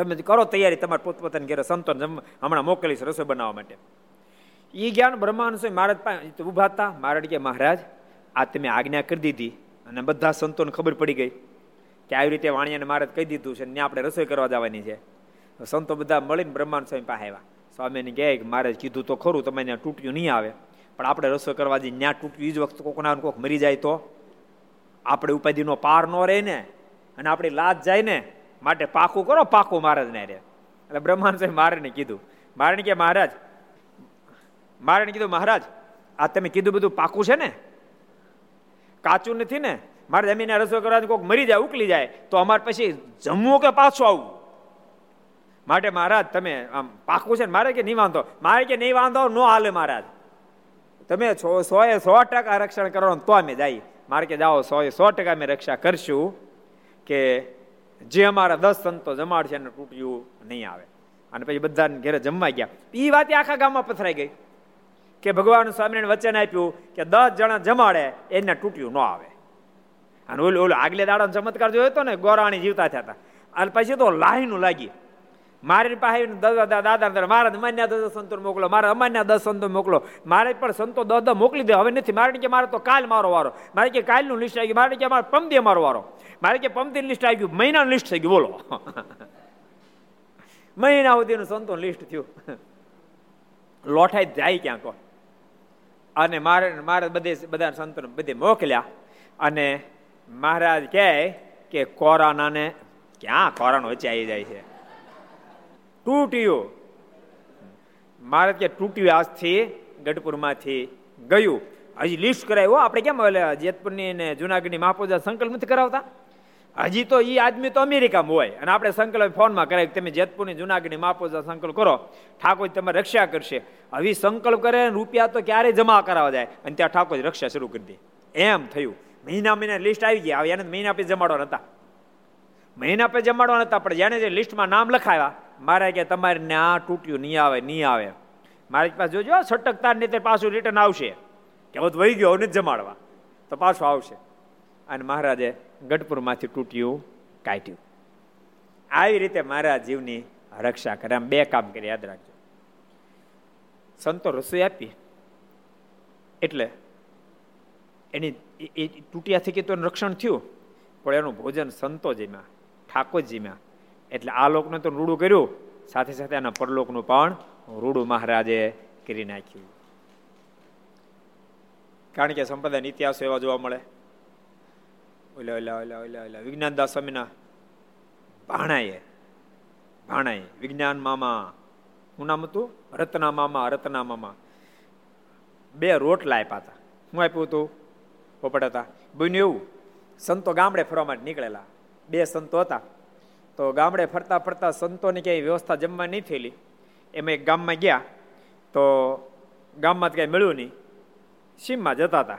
તમે કરો તૈયારી તમારે પોતપોતાની ઘેરે સંતો હમણાં મોકલીશ રસોઈ બનાવવા માટે. એ જ્ઞાન બ્રહ્માંડ સ્વામી મહારાજ પાસે ઊભા હતા મહારાજ કે મહારાજ, આ તમે આજ્ઞા કરી દીધી અને બધા સંતોને ખબર પડી ગઈ કે આવી રીતે વાણિયાને મહારાજ કહી દીધું છે ને આપણે રસોઈ કરવા જવાની છે. સંતો બધા મળીને બ્રહ્માંડ સ્વામી પાસે આવ્યા. સ્વામીને કહે કે મહારાજ કીધું તો ખરું, તમે ત્યાં તૂટ્યું નહીં આવે, પણ આપણે રસોઈ કરવા જઈએ, ત્યાં તૂટ્યું એ જ વખત કોકના કોક મરી જાય તો. આપણે ઉપાધિનો પાર ન રહે ને, અને આપણી લાજ જાય ને માટે પાકું કરો, પાકું મહારાજને રે એટલે બ્રહ્માન સાહેબ મારે કીધું. મારે કે મહારાજ મારે કીધું, મહારાજ, આ તમે કીધું બધું પાકું છે ને? કાચું નથી ને? મારે જમીને રસોઈ કરવા કોઈક મરી જાય ઉકલી જાય, તો અમારે પછી જમવું કે પાછું આવવું? માટે મહારાજ, તમે આમ પાકું છે ને? મારે કે નહીં વાંધો? મારે કે નહીં વાંધો, નો હાલે મહારાજ. તમે સો એ સો ટકા રક્ષણ કરો તો અમે જઈએ મારે કે જાઓ સો એ સો ટકા અમે રક્ષા કરશું કે જે અમારા દસ સંતો જમાડશે એને તૂટ્યું નહીં આવે. અને પછી બધાને ઘરે જમવા ગયા. એ વાત આખા ગામમાં પથરાઈ ગઈ કે ભગવાન સ્વામિનારાયણ વચન આપ્યું કે દસ જણા જમાડે, એને તૂટ્યું ન આવે. અને ઓલું ઓલું આગલે દાડાનો ચમત્કાર જોયો હતો ને, ગોરાણી જીવતા થયા હતા. અને પછી તો લાહીનું લાગી. મારી પાસે દાદા દાદા મારા અમાન્ય દસ સંતો મોકલો, મારા અમાન્ય દસ સંતો મોકલો. મારે પણ સંતો દસ દસ મોકલી દે, હવે નથી. મારે કે મારે તો કાલ મારો વારો. મારે કે કાલનું લિસ્ટ આવી ગયું. મારે કે મારે પમદી મારો વારો. મારે કે પમદી લિસ્ટ આવી ગયું. મહિનાનું લિસ્ટ થઈ ગયું બોલો. [laughs] મહિના સુધીનું સંતો લિસ્ટ થયું. [laughs] લોઠાઈ જાય ક્યાં કહો અને મારે મારે બધે બધા સંતો બધે મોકલ્યા. અને મહારાજ કહે કે કોરાનાને, ક્યાં કોરાનો વચ્ચે આવી જાય છે? તૂટ્યું. મારે કે તૂટ્યું આજથી ગઢપુરમાંથી ગયું. હજી લિસ્ટ કરાવ્યું આપણે કેમ જેતપુરની ને જુનાગઢની મહાપૂજા સંકલ્પ નથી કરાવતા? હજી તો એ આદમી તો અમેરિકામાં હોય અને આપણે સંકલ્પ ફોનમાં કરાય તમે જેતપુરની જુનાગઢની મહાપૂજા સંકલ્પ કરો. ઠાકોર તમે રક્ષા કરશે. હવે સંકલ્પ કરે રૂપિયા તો ક્યારે જમા કરાવવા જાય. અને ત્યાં ઠાકોર રક્ષા શરૂ કરી દે. એમ થયું. મહિના મહિના લિસ્ટ આવી ગયા. એને મહિના પછી જમાડવાના હતા. મહિના પછી જમાડવા હતા, પણ જેને જે લિસ્ટમાં નામ લખાવ્યા મારે કે તમારે ને આ તૂટ્યું નહીં આવે નહીં આવે. મારી પાસે જોજો છટકતા નહીં તે પાછું રિટર્ન આવશે. કે હવે વહી ગયો ને જમાડવા. તો પાછું આવશે. અને મહારાજે ગઢપુરમાંથી તૂટ્યું, કાઢ્યું. આવી રીતે મારા જીવની રક્ષા કરે. આમ બે કામ કરી, યાદ રાખજો. સંતો રસોઈ આપી. એટલે એની એ તૂટ્યા થકી તો રક્ષણ થયું. પણ એનું ભોજન સંતો જીમ્યા ઠાકોર જીમ્યા એટલે આ લોકોને તો રૂડું કર્યું. સાથે સાથે એના પરલોકનું પણ રૂડું મહારાજે કરી નાખ્યું. કારણ કે સંપ્રદાય ઇતિહાસો એવા જોવા મળે. ઓલા ઓલા ઓલા ઓલા ઓલા, વિજ્ઞાનદાસ સ્વામીના ભાણાએ ભાણાએ, વિજ્ઞાન મામા, શું નામ હતું? રત્ના મામા રત્ના મામા. બે રોટલા આપ્યા હતા. શું આપ્યું હતું? પોપટ હતા. બન્યું એવું. સંતો ગામડે ફરવા માટે નીકળેલા. બે સંતો હતા. તો ગામડે ફરતા ફરતા સંતોની ક્યાંય વ્યવસ્થા જમવા નહીં થયેલી. એમાં એક ગામમાં ગયા, તો ગામમાં કાંઈ મળ્યું નહીં. સીમમાં જતા હતા.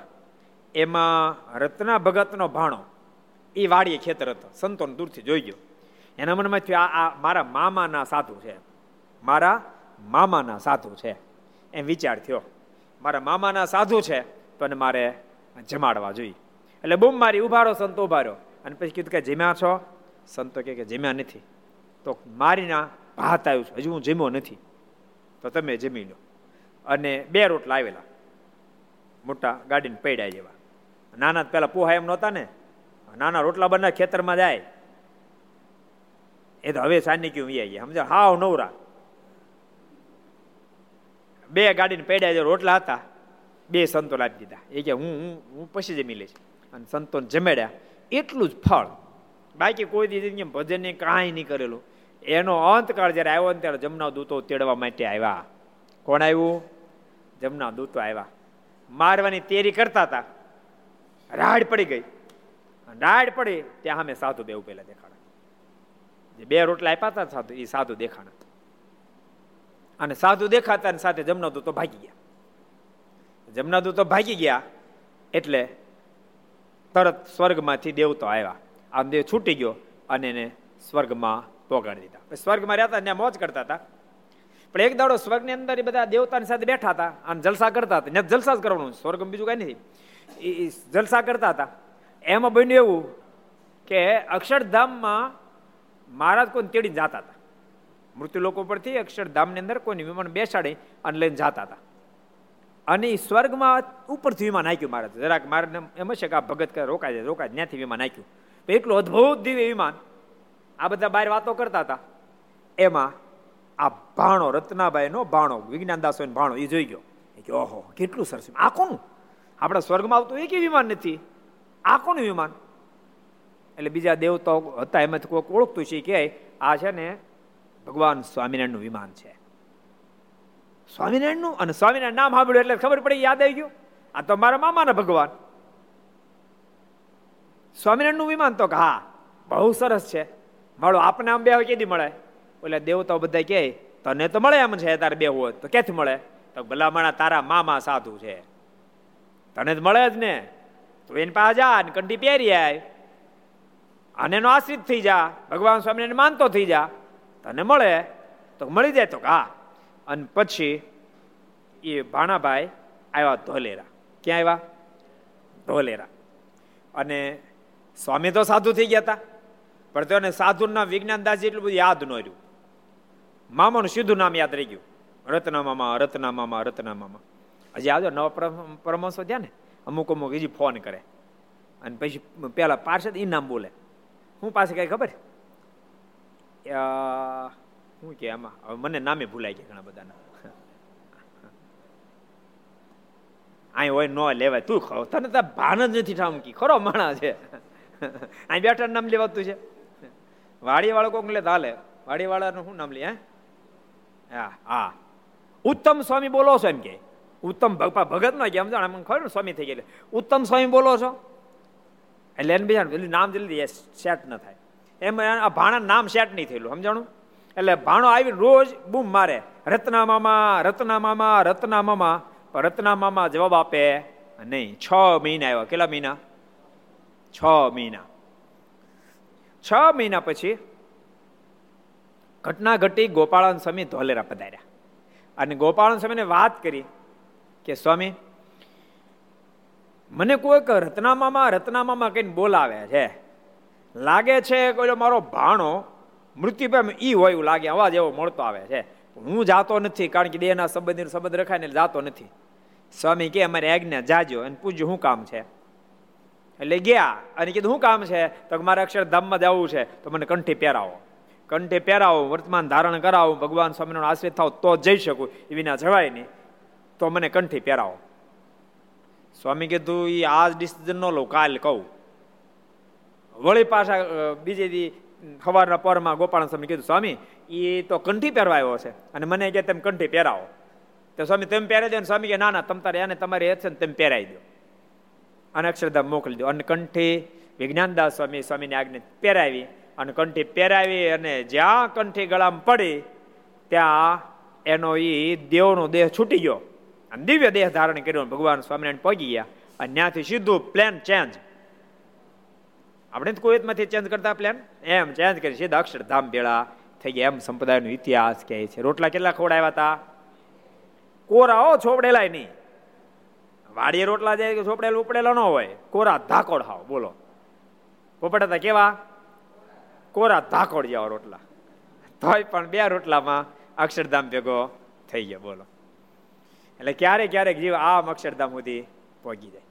એમાં રત્ના ભગતનો ભાણો એ વાડીએ ખેતર હતો. સંતોને દૂરથી જોઈ ગયો. એના મનમાં થયું, આ મારા મામાના સાધુ છે. મારા મામાના સાધુ છે. એમ વિચાર થયો. મારા મામાના સાધુ છે તો એને મારે જમાડવા જોઈએ. એટલે બૂમ મારી ઉભારો, સંતો ઉભારો અને પછી કીધું કે, જમ્યા છો? સંતો કે જમ્યા નથી. તો મારીના ભાત આવ્યું છે. હજુ હું જમ્યો નથી. તો તમે જમી લો. અને બે રોટલા આવેલા. મોટા ગાડીને પડ્યા જેવા. નાના પેલા પોહા એમ નહોતા ને? નાના રોટલા બના ખેતરમાં જાય. એ તો હવે સાની ક્યું આવીએ સમજો હાવ નવરા. બે ગાડીને પડ્યા જે રોટલા હતા. બે સંતો લાવી દીધા. એ કે હું હું પછી જમી લઈશ. અને સંતોને જમેડ્યા. એટલું જ ફળ. બાકી કોઈ દી ભજન કાંઈ નહીં કરેલું. એનો અંતકાળ જયારે આવ્યો ને ત્યારે જમના દૂતો તેડવા માટે આવ્યા. કોણ આવ્યું? જમના દૂતો આવ્યા. મારવાની તૈયારી કરતા હતા. રાડ પડી ગઈ. રાડ પડી ત્યાં અમે સાધુ દેવું પેલા દેખાડા જે બે રોટલા આપ્યા હતા સાધુ એ સાધુ દેખાણા અને સાધુ દેખાતા સાથે જમના દૂતો ભાગી ગયા. જમના દૂતો ભાગી ગયા એટલે તરત સ્વર્ગમાંથી દેવતો આવ્યા. આ દેવ છૂટી ગયો અને એને સ્વર્ગમાં પોગાડી દીધા. સ્વર્ગમાં રહેતા ત્યાં મોજ કરતા હતા. પણ એક દાડો સ્વર્ગની અંદર એ બધા દેવતાની સાથે બેઠા હતા અને જલસા કરતા હતા. ત્યાં જલસા જ કરવાનું સ્વર્ગ બીજું કઈ નથી. એ જલસા કરતા હતા. એમાં બન્યું એવું કે અક્ષરધામમાં મહારાજ કોઈને તેડી જતા હતા. મૃત્યુ લોકો પરથી અક્ષરધામની અંદર કોઈને વિમાન બેસાડી અને લઈને જતા હતા. અને સ્વર્ગમાં ઉપરથી વિમાન નાખ્યું મહારાજ. જરાક મારે એમ છે કે આ ભગત રોકાય રોકાય ત્યાંથી વિમાન નાખ્યું એટલું અદભુત દિવ્ય વિમાન આ બધા બહાર વાતો કરતા હતા. એમાં આ ભાણો રત્નાભાઈ નો ભાણો, વિજ્ઞાન દાસો ભાણો એ જોઈ ગયો. ઓહો, કેટલું સરસ આ કોનું? આપણા સ્વર્ગમાં આવતું એક વિમાન નથી. આ કોનું વિમાન? એટલે બીજા દેવતાઓ હતા એમાંથી કોઈક ઓળખતું છે કે, આ છે ને ભગવાન સ્વામિનારાયણનું વિમાન છે. સ્વામિનારાયણનું અને સ્વામિનારાયણ નામ સાંભળ્યું એટલે ખબર પડી, યાદ આવી ગયું? આ તો મારા મામાના ભગવાન. સ્વામિનારાયણનું વિમાન તો હા, બહુ સરસ છે. મળો આપને આમ બે કેદી મળે. એટલે દેવતાઓ બધા કહે તને તો મળે એમ છે, તારે બે હોય તો ક્યાંથી મળે? તો ભલામણા તારા મામા સાધુ છે. તને જ મળે જ ને. તું એની પાસે જા ને કંઠી પહેરી આય. અને એનો આશ્રિત થઈ જા. ભગવાન સ્વામિનારાયણ માનતો થઈ જા. તને મળે, તો મળી જાય તો હા. અને પછી એ ભાણાભાઈ આવ્યા ધોલેરા. ક્યાં આવ્યા? ધોલેરા. અને સ્વામી તો સાધુ થઈ ગયા હતા પણ તેને સાધુના વિજ્ઞાનદાસજી એટલું બધું યાદ ન રહ્યું. મામાનું સીધું નામ યાદ રહી ગયું. રત્ના મામા રત્ના મામા હજી આવજો નવા પરમહંસો થયા ને, અમુક અમુક હજી ફોન કરે. અને પછી પેલા પાર્ષદ એ નામ બોલે. હું પાસે કઈ ખબર? શું કે આમાં, હવે મને નામે ભૂલાઈ ગયા ઘણા બધાના. અહીં હોય ન લેવાય. તું ખરો તને તો ભાન જ નથી ઠામકી. ખરો માણા છે. [laughs] અહીં બેઠા નામ લેવાતું છે. વાડી વાળો કોક લે હાલે વાડી વાળાનું શું નામ લે, હા? હા ઉત્તમ સ્વામી બોલો છો એમ કે. ઉત્તમ ભગત નો કેમ જાણે મને ખબર સ્વામી થઈ ગયેલે. ઉત્તમ સ્વામી બોલો છો? એટલે એને બીજા પેલું નામ જલ્દી સેટ ન થાય. એમ આ ભાણા નામ સેટ નહીં થયેલું, સમજાણું? એટલે ભાણો આવી રોજ બૂમ મારે રત્ના મામા રત્ના મામા જવાબ આપે નહીં. છ મહિના આવ્યા. કેટલા મહિના? છ મહિના. છ મહિના પછી ઘટના ઘટી ગોપાળન સ્વામી ધોલેરા પધાર્યા. અને ગોપાળન સ્વામીને વાત કરી કે, સ્વામી, મને કોઈક રત્નામામાં રત્નામામાં કઈ બોલાવે છે. લાગે છે કોઈ મારો ભાણો મૃત્યુ પામ ઈ હોય એવું લાગે, અવાજ એવો મળતો આવે છે. હું જાતો નથી, કારણ કે દેહના સંબંધી સંબંધ રખાય ને જાતો નથી. સ્વામી કે, અમારે આજ્ઞા જાજો અને પૂજ્યું શું કામ છે? એટલે ગયા અને કીધું, શું કામ છે? તો મારે અક્ષરધામમાં જવું છે. તો મને કંઠી પહેરાવો. કંઠી પહેરાવો, વર્તમાન ધારણ કરાવો, ભગવાન સ્વામીનો આશ્રિત થાવ, તો જઈ શકું, એ વિના જવાય નહીં. તો મને કંઠી પહેરાવો. સ્વામી કીધું એ આજ ડિસિઝન ન લો, કાલ કહું. વળી પાછા બીજે દી સવારના પરમાં ગોપાલ સ્વામી કીધું, સ્વામી એ તો કંઠી પહેરવા આવ્યો છે. અને મને કે તેમ કંઠી પહેરાવો. તો સ્વામી, તેમ પહેરાવી દો સ્વામી કે ના ના, તમ તારે એને તમારી હેત છે ને તેમ પહેરાવી દો અને અક્ષરધામ મોકલી દો. અને કંઠી વિજ્ઞાનદાસ સ્વામી, સ્વામીની આજ્ઞા પહેરાવી અને કંઠી પહેરાવી અને જ્યાં કંઠી ગળામાં પડી ત્યાં એનો એ દેવનો દેહ છૂટી ગયો. અને દિવ્ય દેહ ધારણ કર્યો. ભગવાન સ્વામિનારાયણ પહોંચી ગયા. અને ત્યાંથી સીધું પ્લેન ચેન્જ આપણે કુવેતમાંથી ચેન્જ કરતા પ્લેન એમ ચેન્જ કરી સીધા અક્ષરધામ ભેળા થઈ ગયા. એમ સંપ્રદાયનો ઇતિહાસ કહે છે. રોટલા કેટલા ખવડાવ્યા હતા કોરાઓ છોપડેલા નહીં. વાડીએ રોટલા જાય કે છોપડેલા ઉપડેલા ન હોય, કોરા ધાકોડ હાવ, બોલો. પોપટ હતા કેવા? કોરા ધાકોડ જેવા રોટલા. તોય પણ બે રોટલામાં અક્ષરધામ ભેગો થઈ ગયો, બોલો. એટલે ક્યારેક ક્યારેક જીવ આમ અક્ષરધામ સુધી પહોંચી જાય.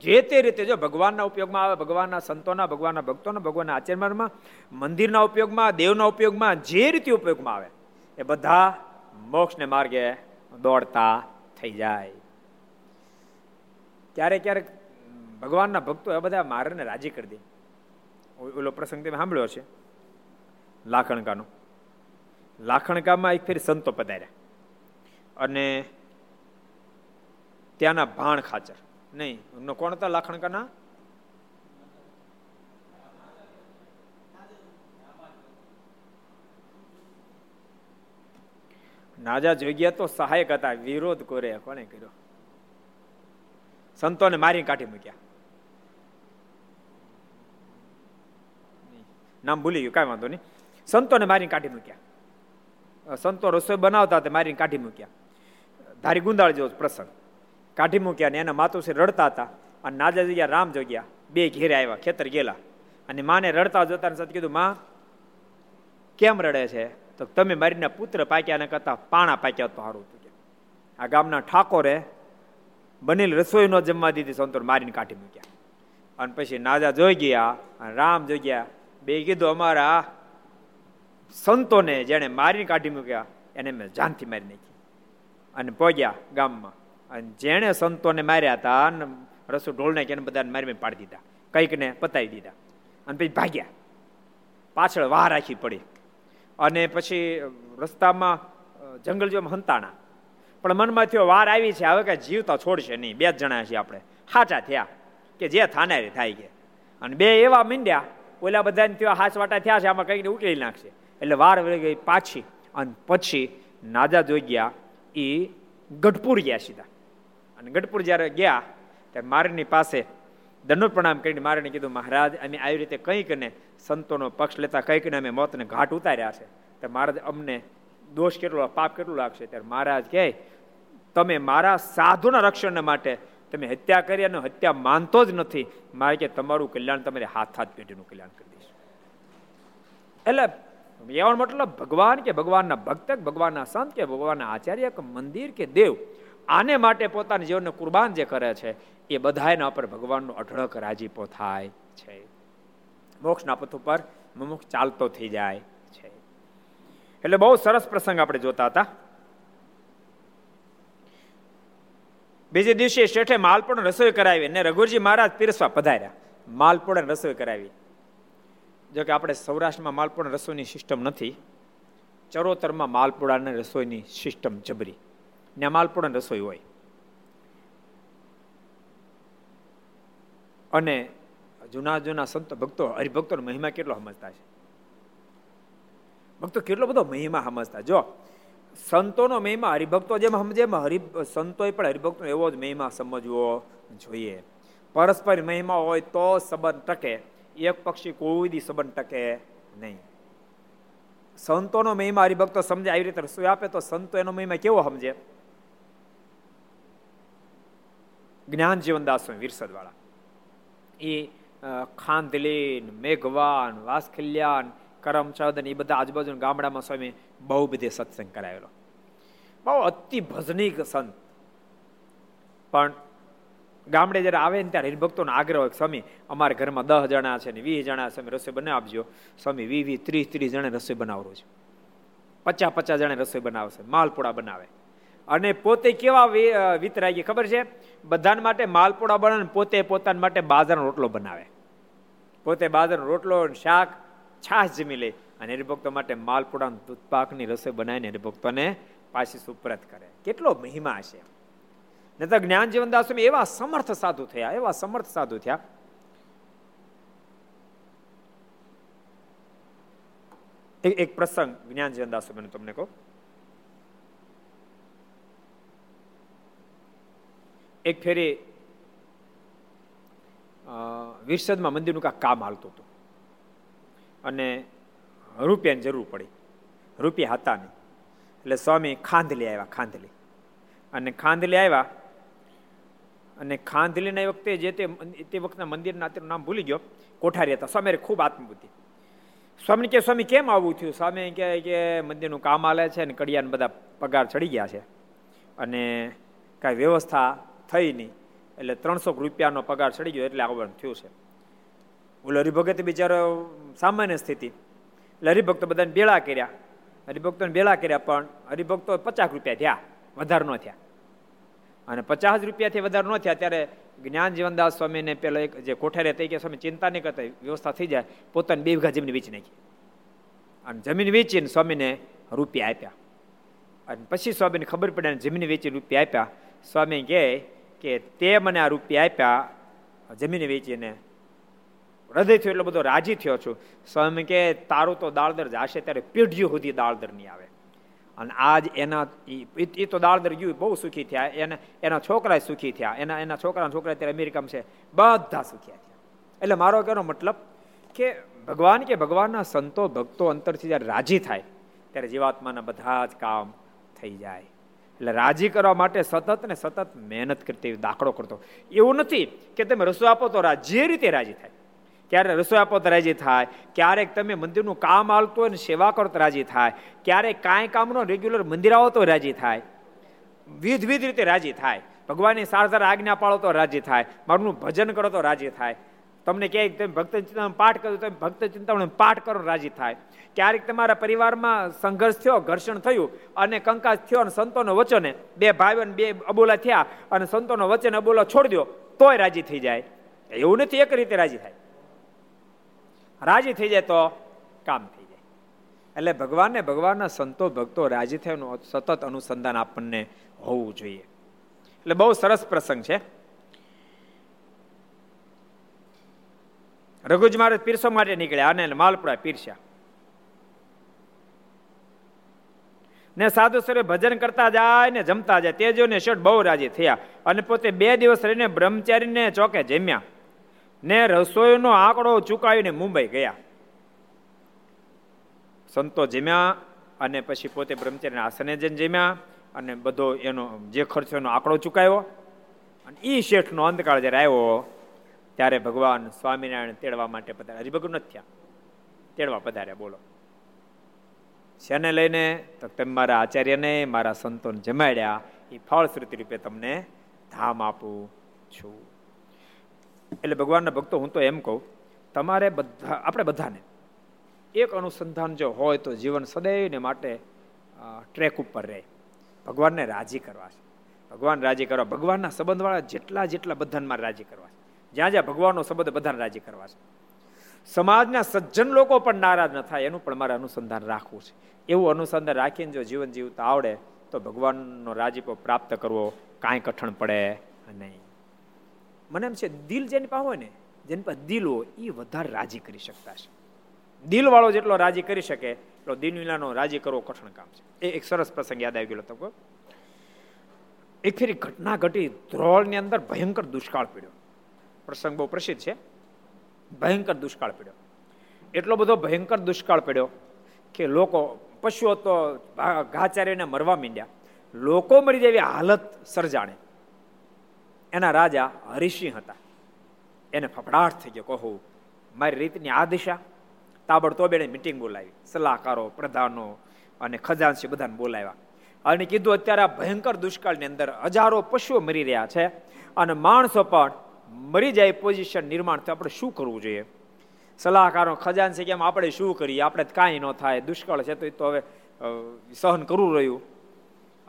જે તે રીતે જો ભગવાનના ઉપયોગમાં આવે, ભગવાનના સંતોના, ભગવાનના ભક્તોના, ભગવાનના આચરણમાં, મંદિરના ઉપયોગમાં, દેવના ઉપયોગમાં, જે રીતે ઉપયોગમાં આવે, એ બધા મોક્ષને માર્ગે દોડતા થઈ જાય. ક્યારેક ક્યારેક ભગવાનના ભક્તો એ બધા મારને રાજી કરી દે. ઓલો પ્રસંગ તમે સાંભળ્યો છે લાખણકાનો. લાખણકામાં એક ફેરી સંતો પધાર્યા. અને ત્યાંના ભાણ ખાચર. નહીં કોણ હતા લાખણકાના? નાજા જોગ્યા તો સહાયક હતા, વિરોધ કરે કોને કર્યો? સંતોને મારી કાઢી મૂક્યા. નામ ભૂલી ગયું, કાંઈ વાંધો નહીં. સંતોને મારી કાઢી મૂક્યા. સંતો રસોઈ બનાવતા તે મારીને કાઢી મૂક્યા. ધારી ગુંદાળ જેવો પ્રસંગ. કાઢી મૂક્યા ને એના માતુશ્રી રડતા હતા અને નાજા જગ્યા રામ જગ્યા બે ઘેરે આવ્યા, ખેતર ગયેલા. અને માને રડતા જોતા સાથે કીધું, માં, કેમ રડે છે? તો તમે મારીના પુત્ર પાક્યા ને કરતા પાણા પાક્યા તો સારું આ ગામના ઠાકોરે બનેલ રસોઈ નો જમવા દીધી સંતોર મારીને કાઢી મૂક્યા. અને પછી નાજા જોઈ ગયા, અને રામ જોઈ ગયા, બે કીધું, અમારા સંતોને જેને મારીને કાઢી મૂક્યા, એને મેં જાનથી મારી નાખી. અને પહોંચ્યા ગામમાં. અને જેણે સંતોને માર્યા હતા, અને રસુ ઢોલને કે બધાને મારી પાડી દીધા. કંઈકને પતાવી દીધા. અને પછી ભાગ્યા. પાછળ વાહ રાખી પડી. અને પછી રસ્તામાં જંગલ જેમ હંતાણા. પણ મનમાં થયો વાર આવી છે, હવે કઈ જીવતા છોડશે નહીં. બે જ જણા છે આપણે. હાચા થયા કે જે થાનારી થાય કે અને બે એવા મીંડ્યા, ઓલા બધાને થયો હાથ વાટા થયા છે, આમાં કંઈક ઉકેલી નાખશે. એટલે વાર વળી ગઈ પાછી અને પછી નાદા જોઈ ગયા એ ગઢપુર ગયા સીધા. અને ગઢપુર જ્યારે ગયા, ત્યારે મારની પાસે દંડ પ્રણામ કરીને મારે કીધું, મહારાજ, અમે આવી રીતે કંઈક ને સંતોનો પક્ષ લેતા, કંઈક ને અમે મોતને ઘાટ ઉતાર્યા છે. તો મહારાજ અમને દોષ કેટલો, પાપ કેટલું લાગશે? ત્યારે મહારાજ કહે તમે મારા સાધુના રક્ષણ માટે તમે હત્યા કરી અને હત્યા માનતો જ નથી. મારે કે તમારું કલ્યાણ, તમારે હાથ હાથ પેઢીનું કલ્યાણ કરી દઈશું. એટલે એવાનો મતલબ ભગવાન કે ભગવાનના ભક્ત ભગવાનના સંત કે ભગવાનના આચાર્ય કે મંદિર કે દેવ, આને માટે પોતાના જીવનને કુરબાન જે કરે છે, એ બધાના ઉપર ભગવાનનો અઢળક રાજીપો થાય છે. મોક્ષના પથ ઉપર મુમુક્ષ ચાલતો થઈ જાય છે. એટલે બહુ સરસ પ્રસંગ આપણે જોતા હતા. બીજે દિવસે શેઠે માલપુણ રસોઈ કરાવી અને રઘુજી મહારાજ પીરસવા પધાર્યા. માલપુણ રસોઈ કરાવી. જો કે આપણે સૌરાષ્ટ્રમાં માલપુણ રસોઈની સિસ્ટમ નથી, ચરોતરમાં માલપુડાની રસોઈની સિસ્ટમ જબરી. ને માલપુડા રસોઈ હોય. અને જૂના જૂના સંતો ભક્તો, હરિભક્તોનો મહિમા કેટલો સમજતા છે ભક્તો કેટલો બધો મહિમા સમજતા. જો સંતોનો મહિમા, હરિભક્તો જેમ એમ હરિ સંતોએ પણ હરિભક્તો એવો જ મહિમા સમજવો જોઈએ. પરસ્પર મહિમા હોય તો સંબંધ ટકે, એક પક્ષી કોઈ દી સંબંધ ટકે નહીં. સંતોનો મહિમા હરિભક્તો સમજે, આવી રીતે રસોઈ આપે તો સંતો એનો મહિમા કેવો સમજે? જ્ઞાન જીવનદાસ વિરસદ વાળા એ ખાંધલીન, મેઘવાન વાસખલ્યાન કરમચંદ એ બધા આજુબાજુ ગામડામાં સ્વામી બહુ બધે સત્સંગ કરાવેલો. બહુ અતિ ભજનીક સંત. પણ ગામડે જ્યારે આવે ને ત્યારે હરિભક્તોનો આગ્રહ હોય સ્વામી, અમારા ઘરમાં દસ જણા છે ને વીસ જણા છે રસોઈ બનાવી આપજો સ્વામી, વી વી, ત્રીસ ત્રીસ જણા રસોઈ બનાવરો છે. પચાસ પચાસ જણા રસોઈ બનાવશે. માલપુડા બનાવે. અને પોતે કેવા વિતરાગી ખબર છે? બધાને માટે માલપુડા બનાવે પોતે પોતાના માટે બાજરાનો રોટલો બનાવે. પોતે બાજરાનો રોટલો શાક છાશ જમી લે અને હરિભક્તો માટે માલપુડા દૂધ પાકની રસોઈ બનાવીને હરિભક્તોને પાછી સુપ્રત કરે. કેટલો મહિમા છે. ને તો જ્ઞાન જીવનદાસ એવા સમર્થ સાધુ થયા, એવા સમર્થ સાધુ થયા. એક પ્રસંગ જ્ઞાન જીવનદાસ મને તમને કહું. એક ફેરી વિરસદમાં મંદિરનું કાંક કામ હાલતું હતું. અને રૂપિયાની જરૂર પડી. રૂપિયા હતા નહીં. એટલે સ્વામી ખાંધલી આવ્યા, ખાંધલી. અને ખાંધલી આવ્યા, અને ખાંધલીના વખતે જે તે તે વખતના મંદિરના અત્યારે નામ ભૂલી ગયો. કોઠારી હતા. સ્વામી ખૂબ આત્મબુદ્ધિ. સ્વામી કે, સ્વામી, કેમ આવું થયું? સ્વામી કહે કે, મંદિરનું કામ હાલે છે અને કડિયાને બધા પગાર ચડી ગયા છે. અને કાંઈ વ્યવસ્થા થઈ નહીં. એટલે ત્રણસો રૂપિયાનો પગાર ચડી ગયો એટલે આવવાનું થયું છે. ઓલો હરિભગત બિચારો સામાન્ય સ્થિતિ. એટલે હરિભક્તો બધાને ભેળા કર્યા. હરિભક્તોને ભેળા કર્યા, પણ હરિભક્તો પચાસ રૂપિયા થયા, વધારે ન થયા. અને પચાસ રૂપિયાથી વધારે ન થયા, ત્યારે જ્ઞાન જીવનદાસ સ્વામીને પેલા એક જે કોઠારે થઈ ગયા, સ્વામી ચિંતા નહીં કરતા, વ્યવસ્થા થઈ જાય, પોતાની બે વીઘા જમીન વેચી નાખી. અને જમીન વેચીને સ્વામીને રૂપિયા આપ્યા. અને પછી સ્વામીને ખબર પડે જમીન વેચીને રૂપિયા આપ્યા. સ્વામી કહે કે તે મને આ રૂપિયા આપ્યા, જમીન વેચીને હૃદયથી એટલો બધો રાજી થયો છું. સ્વામી કે તારું તો દાળદર જાશે ત્યારે પેઢીઓ સુધી દાળદર નહીં આવે. અને આજ એના એ તો દાળદર ગયું, બહુ સુખી થયા. એના એના છોકરા સુખી થયા. એના એના છોકરા છોકરા ત્યારે અમેરિકામાં છે. બધા સુખ્યા થયા. એટલે મારો કહેવાનો મતલબ કે ભગવાન કે ભગવાનના સંતો, ભક્તો અંતરથી જ્યારે રાજી થાય, ત્યારે જીવાત્માના બધા જ કામ થઈ જાય. એટલે રાજી કરવા માટે સતત ને સતત મહેનત કરતી દાખલો કરતો. એવું નથી કે તમે રસોઈ આપો તો જે રીતે રાજી થાય. ક્યારે રસોઈ આપો તો રાજી થાય, ક્યારેક તમે મંદિરનું કામ આવતું હોય ને સેવા કરો તો રાજી થાય, ક્યારેક કાંઈ કામનો રેગ્યુલર મંદિર આવો તો રાજી થાય. વિધ વિધ રીતે રાજી થાય. ભગવાનની સારધાર આજ્ઞા પાળો તો રાજી થાય. મારું ભજન કરો તો રાજી થાય. તમને ક્યાંય તમે ભક્ત ચિંતામણ પાઠ કરો તમે ભક્ત ચિંતામણ પાઠ કરો રાજી થાય. ક્યારેક તમારા પરિવારમાં સંઘર્ષ થયો, ઘર્ષણ થયું અને કંકાસ થયો અને સંતોનો વચને બે ભાઈઓ બે અબોલા થયા અને સંતોનો વચન અબોલા છોડી દો તોય રાજી થઈ જાય. એવું નથી એક રીતે રાજી થાય. રાજી થઈ જાય તો કામ થઈ જાય. એટલે ભગવાનને ભગવાનના સંતો ભક્તો રાજી થયાનું સતત અનુસંધાન આપણને હોવું જોઈએ. એટલે બહુ સરસ પ્રસંગ છે. રઘુજ મહારાજ પીરસો માટે નીકળ્યા અને માલપુરા પીરસ્યા. ને સાધુ સરે ભજન કરતા જાય ને જમતા જાય. તેજો ને શેઠ બહુ રાજી થયા અને પોતે બે દિવસ રહીને બ્રહ્મચારીને ચોકે જમ્યા. ને રસોઈનો આંકડો ચૂકાવીને મુંબઈ ગયા. સંતો જમ્યા અને પછી પોતે બ્રહ્મચારી આસને જઈને જમ્યા અને બધો એનો જે ખર્ચો એનો આંકડો ચૂકાયો અને એ શેઠનો અંતકાળ જ્યારે આવ્યો, ત્યારે ભગવાન સ્વામિનારાયણ તેડવા માટે પધાર્યા. હરિભગવાન નથી થયા. તેડવા પધાર્યા, બોલો. શેને લઈને? તો તમે મારા આચાર્યને, મારા સંતોને જમાડ્યા. એ ફળશ્રુતિ રૂપે તમને ધામ આપું છું. એટલે ભગવાનના ભક્તો, હું તો એમ કહું, તમારે બધા, આપણે બધાને એક અનુસંધાન જો હોય તો જીવન સદૈવને માટે ટ્રેક ઉપર રહે. ભગવાનને રાજી કરવા છે. ભગવાન રાજી કરવા, ભગવાનના સંબંધવાળા જેટલા જેટલા બધાને રાજી કરવા છે. જ્યાં જ્યાં ભગવાનનો સંબંધ બધાને રાજી કરવા છે. સમાજના સજ્જન લોકો પણ નારાજ ન થાય, એનું પણ મારે અનુસંધાન રાખવું છે. એવું અનુસંધાન રાખીને જો જીવન જીવતા આવડે, તો ભગવાનનો રાજીપો પ્રાપ્ત કરવો કાંઈ કઠણ પડે નહીં. મને એમ છે, દિલ જેની પાસે હોય ને, જેની પાસે દિલ હોય એ વધારે રાજી કરી શકતા છે દિલ વાળો જેટલો રાજી કરી શકે, એટલો દિનવિલાનો રાજી કરવો કઠણ કામ છે. એ એક સરસ પ્રસંગ યાદ આવી ગયો તો એક ફેરી ઘટના ઘટી, ધ્રોળની અંદર ભયંકર દુષ્કાળ પડ્યો. પ્રસંગ બહુ પ્રસિદ્ધ છે. ભયંકર દુષ્કાળ પીડ્યો. એટલો બધો ભયંકર દુષ્કાળ પડ્યો કે લોકો, પશુઓ તો ઘાચારીને મરવા માંડ્યા. લોકો મરી જાય એવી હાલત સર્જાણે. એના રાજા હરિસિંહ હતા. એને ફફડાટ થઈ ગયો. કહું, મારી રીતની આ દિશા? તાબડતોબ એને મિટિંગ બોલાવી. સલાહકારો, પ્રધાનો અને ખજાનસી બધાને બોલાવ્યા. અને કીધું, અત્યારે આ ભયંકર દુષ્કાળની અંદર હજારો પશુઓ મરી રહ્યા છે અને માણસો પણ મરી જાય પોઝિશન નિર્માણ તો આપણે શું કરવું જોઈએ? સલાહકારો ખજાન છે કે આપણે શું કરીએ? આપણે કાંઈ ન થાય. દુષ્કાળ છે તો એ તો હવે સહન કરવું રહ્યું.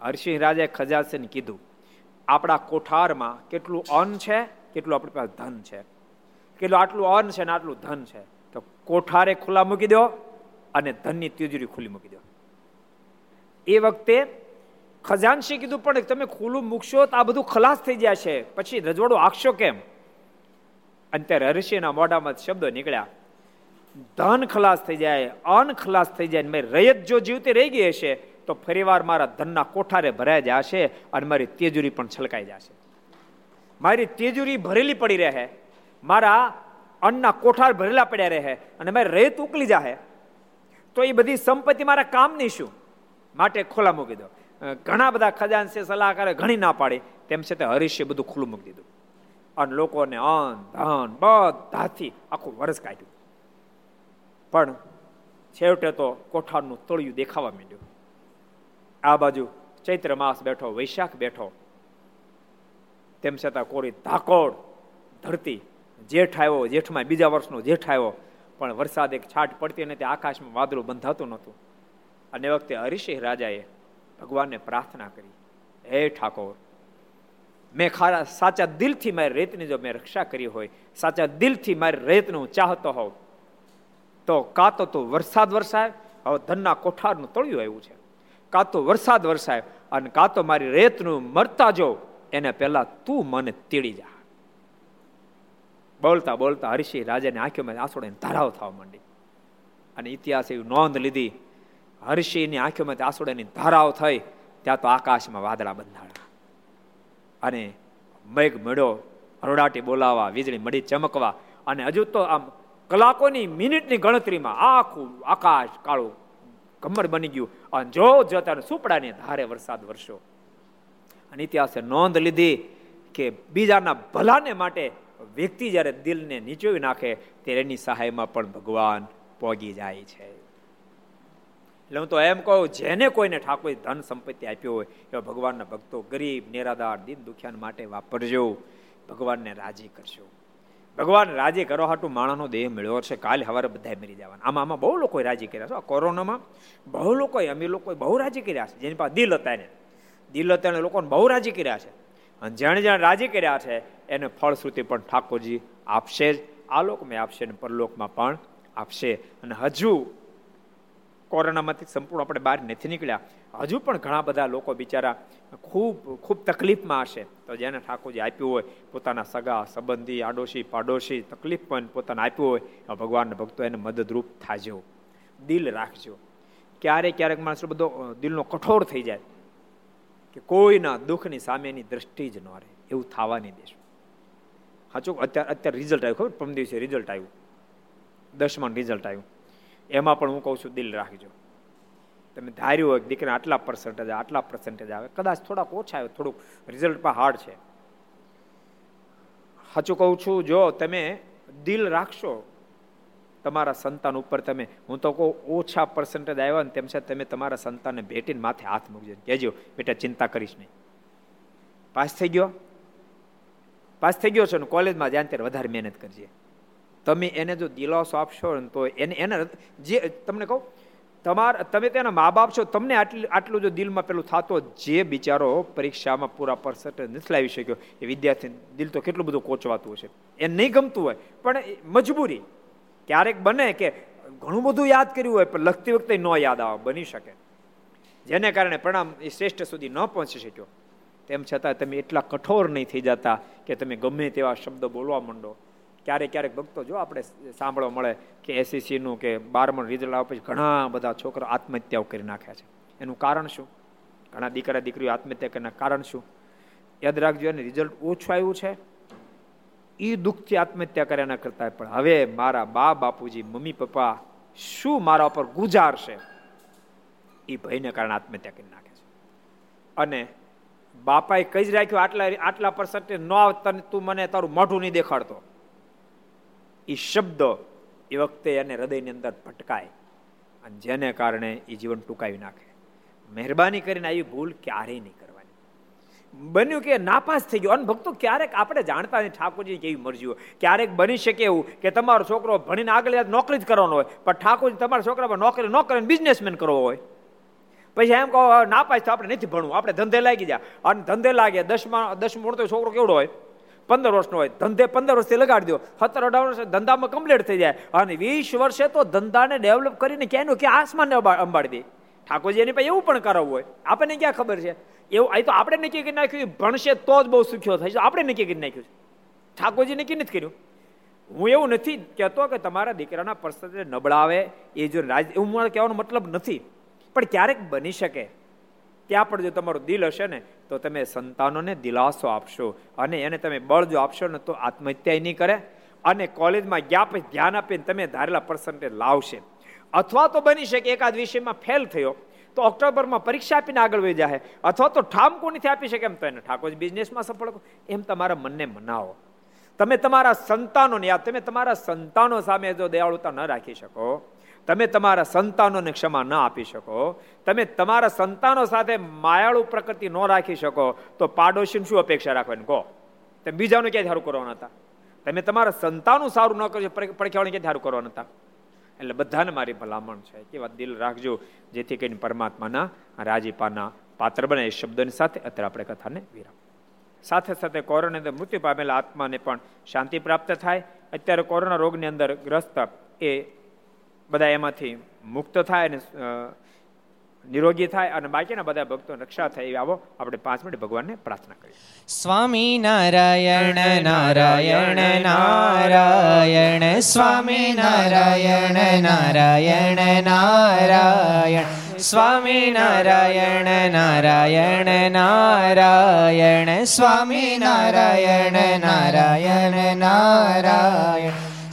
હરસિંહ રાજાએ ખજાનસિંહને કીધું આપણા કોઠારમાં કેટલું અન્ન છે, કેટલું આપણી પાસે ધન છે. કેટલું આટલું અન્ન છે ને આટલું ધન છે. તો કોઠારે ખુલ્લા મૂકી દો અને ધનની તિજોરી ખુલ્લી મૂકી દો. એ વખતે ખજાનશી કીધું પણ તમે ખુલ્લું મૂકશો તો આ બધું ખલાસ થઈ જાય છે. પછી રજવાડો આખશો કેમ? અને ત્યારે હરિષિના મોઢામાં શબ્દો નીકળ્યા. ધન ખલાસ થઈ જાય, અન્ન ખલાસ થઈ જાય મેં રયત જો જીવતી રહી ગઈ હશે તો ફરીવાર મારા ધનના કોઠારે ભરાઈ જશે અને મારી તેજુરી પણ છલકાઈ જશે. મારી તેજુરી ભરેલી પડી રહે. મારા અન્નના કોઠાર ભરેલા પડ્યા રહે અને મારી રેત ઉકલી જાહે. તો એ બધી સંપત્તિ મારા કામની શું? માટે ખોલા મૂકી દો. ઘણા બધા ખજાનશે સલાહકારે ઘણી ના પાડી. તેમ છતાં હરીશે બધું ખુલ્લું મૂકી દીધું. અને લોકોને અન, ધન, બધાથી આખું વરસ કાઢ્યું. પણ છેવટે તો કોઠારનું તળિયું દેખાવા માંડ્યું. આ બાજુ ચૈત્ર માસ બેઠો, વૈશાખ બેઠો. તેમ છતાં કોરી ધાકોડ ધરતી જેઠ આવ્યો, જેઠમાં બીજા વર્ષનો જેઠ આવ્યો, પણ વરસાદ એક છાટ પડતી નથી આકાશમાં વાદળું બંધાતું નહોતું. અને વખતે હરિસિંહ રાજાએ ભગવાનને પ્રાર્થના કરી, હે ઠાકોર, મેં ખારા, સાચા દિલથી મારી રેતની જો મેં રક્ષા કરી હોય, સાચા દિલથી મારી રેતનું ચાહતો હોવ તો કાં તો તું વરસાદ વરસાય, હવે ધનના કોઠારનું તળિયું આવ્યું છે. કાં તો વરસાદ વરસાય અને કાં તો મારી રેતનું મરતા જો, એને પહેલા તું મને તીડી જા. બોલતા બોલતા હરિષિંહ રાજાની આંખોમાં આંસોડાની ધરાવ થવા માંડી. અને ઇતિહાસ એવી નોંધ લીધી હર્ષિની આંખોમાંથી આંસુડાની ધારાઓ થઈ, ત્યાં તો આકાશમાં વાદળા બંધાણા. અને મેઘ મળ્યો હરડાટી બોલાવા, વીજળી મળી ચમકવા, અને હજુ તો આમ કલાકોની મિનિટની ગણતરીમાં આખું આકાશ કાળું કમર બની ગયું. અને જો જોતા સુપડાની ધારે વરસાદ વરસ્યો. અને ઇતિહાસે નોંધ લીધી કે બીજાના ભલાને માટે વ્યક્તિ જ્યારે દિલને નીચોવી નાખે, ત્યારે એની સહાયમાં પણ ભગવાન પોગી જાય છે. એટલે હું તો એમ કહું, જેને કોઈને ઠાકોર ધન સંપત્તિ આપ્યો હોય, એવા ભગવાનના ભક્તો ગરીબ, નિરાધાર, દિન દુખિયાન માટે વાપરજો. ભગવાનને રાજી કરશો ભગવાન રાજી કરો હાટું માણસનો દેહ મળ્યો છે. કાલે સવારે બધા મરી જવાના. આમાં આમાં બહુ લોકોએ રાજી કર્યા છે. કોરોનામાં બહુ લોકોએ, અમીર લોકોએ બહુ રાજી કર્યા છે. જેની પાસે દિલ હતા એને. દિલ હતા એને લોકોને બહુ રાજી કર્યા છે. અને જેણે જેણે રાજી કર્યા છે, એને ફળશ્રુતિ પણ ઠાકોરજી આપશે જ. આ લોકમાં આપશે ને પરલોકમાં પણ આપશે. અને હજુ કોરોનામાંથી સંપૂર્ણ આપણે બહાર નથી નીકળ્યા. હજુ પણ ઘણા બધા લોકો બિચારા ખૂબ ખૂબ તકલીફમાં હશે. તો જેને ઠાકોરજી આપ્યું હોય, પોતાના સગા, સંબંધી, આડોશી, પાડોશી, તકલીફ પણ પોતાને આપ્યું હોય ભગવાનના ભક્તો એને મદદરૂપ થાજો. દિલ રાખજો. ક્યારેક ક્યારેક માણસો બધો દિલનો કઠોર થઈ જાય કે કોઈના દુઃખની સામેની દ્રષ્ટિ જ ન રહે. એવું થવા નહીં દેશું. સાચું અત્યારે અત્યારે રિઝલ્ટ આવ્યું, ખબર? પરમ દિવસે રિઝલ્ટ આવ્યું. દસમાનું રિઝલ્ટ આવ્યું. એમાં પણ હું કહું છું, દિલ રાખજો. તમે ધાર્યું હોય દીકરા આટલા પર્સન્ટેજ આટલા પર્સન્ટેજ આવે, કદાચ થોડાક ઓછા આવે, થોડુંક રિઝલ્ટ પણ હાર્ડ છે. સાચું કહું છું, જો તમે દિલ રાખશો, તમારા સંતાન ઉપર તમે, હું તો કહું, ઓછા પર્સન્ટેજ આવ્યા ને તેમ છતાં તમે તમારા સંતાનને ભેટીને માથે હાથ મૂકજો. કહેજો, બેટા, ચિંતા કરીશ નહીં. પાસ થઈ ગયો? પાસ થઈ ગયો છો ને? કોલેજમાં જ્યાં ત્યારે વધારે મહેનત કરજે. તમે એને જો દિલાસો આપશો ને તો એને એને જે તમને કહું, તમારા તમે તેના મા બાપ છો, તમને આટલું આટલું જો દિલમાં પેલું થતો જે બિચારો પરીક્ષામાં પૂરા પરસેન્ટ નથી લાવી શક્યો, એ વિદ્યાર્થી દિલ તો કેટલું બધું કોચવાતું હશે. એ નહીં ગમતું હોય, પણ મજબૂરી. ક્યારેક બને કે ઘણું બધું યાદ કર્યું હોય, પણ લખતી વખતે ન યાદ આવે, બની શકે. જેને કારણે પ્રણામ એ શ્રેષ્ઠ સુધી ન પહોંચી શક્યો. તેમ છતાં તમે એટલા કઠોર નહીં થઈ જતા કે તમે ગમે તેવા શબ્દો બોલવા માંડો. ક્યારેક ક્યારેક ભક્તો જો આપણે સાંભળવા મળે કે એસએસસીનું કે બારમણ રિઝલ્ટ આવે પછી ઘણા બધા છોકરા આત્મહત્યાઓ કરી નાખ્યા છે. એનું કારણ શું? ઘણા દીકરા દીકરીઓ આત્મહત્યા કરીને કારણ શું? યાદ રાખજો અને રિઝલ્ટ ઓછું આવ્યું છે. એ દુઃખથી આત્મહત્યા કર્યા કરતા પણ હવે મારા બા બાપુજી, મમ્મી પપ્પા શું મારા ઉપર ગુજારશે? એ ભયને કારણે આત્મહત્યા કરી નાખે છે. અને બાપાએ કઈ જ રાખ્યું, આટલા આટલા પર્સન્ટેજ ન આવતા તું મને તારું મોઢું નહીં દેખાડતો. એ શબ્દ એ વખતે એને હૃદયની અંદર ભટકાય. અને જેને કારણે એ જીવન ટૂંકાવી નાખે. મહેરબાની કરીને આવી ભૂલ ક્યારેય નહીં કરવાની. બન્યું કે નાપાસ થઈ ગયો. અને ભક્તો, ક્યારેક આપણે જાણતા નહીં ઠાકોરજી કેવી મરજી હોય. ક્યારેક બની શકે એવું કે તમારો છોકરો ભણીને આગળ નોકરી જ કરવાનો હોય. પણ ઠાકોરજી તમારા છોકરા નોકરી ન કરે બિઝનેસમેન કરવો હોય. પછી એમ કહો નાપાસ તો આપણે નથી ભણવું. આપણે ધંધે લાગી જાય અને ધંધે લાગે દસમા, દસમું ભણતો છોકરો કેવડો હોય? પંદર વર્ષનો હોય, ધંધે પંદર વર્ષથી લગાડી દો. સત્તર અઢાર વર્ષ ધંધામાં કમ્પ્લીટ થઈ જાય. અને વીસ વર્ષે તો ધંધાને ડેવલપ કરીને ક્યાંયનું ક્યાં આસમાનને અંબાડી દે. ઠાકોરજી એની પાસે એવું પણ કરાવવું હોય. આપણને ક્યાં ખબર છે? એવું અહીં તો આપણે નક્કી કરી નાખ્યું ભણશે તો જ બહુ સુખ્યો થાય આપણે નક્કી કરી નાખ્યું છે. ઠાકોરજી નક્કી નથી કર્યું. હું એવું નથી કહેતો કે તમારા દીકરાના પરિસ્થિતિ નબળાવે. એ જો રાજ એવું મારે કહેવાનો મતલબ નથી. પણ ક્યારેક બની શકે. ત્યાં પણ જો તમારું દિલ હશે ને, તો તમે સંતાનોને દિલાસો આપશો. અને એને તમે બળ જો આપશો ને, તો આત્મહત્યા નહીં કરે. અને કોલેજમાં ગયા પછી ધ્યાન આપીને તમે ધારેલા પર્સન્ટેજ લાવશે. અથવા તો બની શકે એકાદ વિષયમાં ફેલ થયો, તો ઓક્ટોબરમાં પરીક્ષા આપીને આગળ વહી જાય અથવા તો ઠામ કોનીથી આપી શકે એમ તો એને ઠાકોર બિઝનેસમાં સફળ એમ તમારા મનને મનાવો. તમે તમારા સંતાનોને યાદ, તમે તમારા સંતાનો સામે જો દયાળુતા ન રાખી શકો તમે તમારા સંતાનોને ક્ષમા ન આપી શકો, તમે તમારા સંતાનો સાથે માયાળુ પ્રકૃતિ ન રાખી શકો, તો પાડોશીને શું અપેક્ષા રાખવાની? કહો. તમે બીજાનું ક્યાંય સારું કરવાના હતા તમે તમારા સંતાનું સારું ન કરજો પડખ્યાવાળને ક્યાંય સારું કરવાના હતા એટલે બધાને મારી ભલામણ છે કેવા દિલ રાખજો, જેથી કરીને પરમાત્માના રાજીપાના પાત્ર બને, એ શબ્દોની સાથે અત્યારે આપણે કથાને વિરામ. સાથે સાથે કોરોના મૃત્યુ પામેલા આત્માને પણ શાંતિ પ્રાપ્ત થાય. અત્યારે કોરોના રોગની અંદર ગ્રસ્ત એ બધા એમાંથી મુક્ત થાય અને નિરોગી થાય અને બાકીના બધા ભક્તો રક્ષા થાય આવો આપણે પાંચ મિનિટ ભગવાનને પ્રાર્થના કરીએ. સ્વામી નારાયણ નારાયણ નારાયણ, સ્વામી નારાયણ નારાયણ નારાયણ, સ્વામી નારાયણ નારાયણ નારાયણ, સ્વામી નારાયણ નારાયણ નારાયણ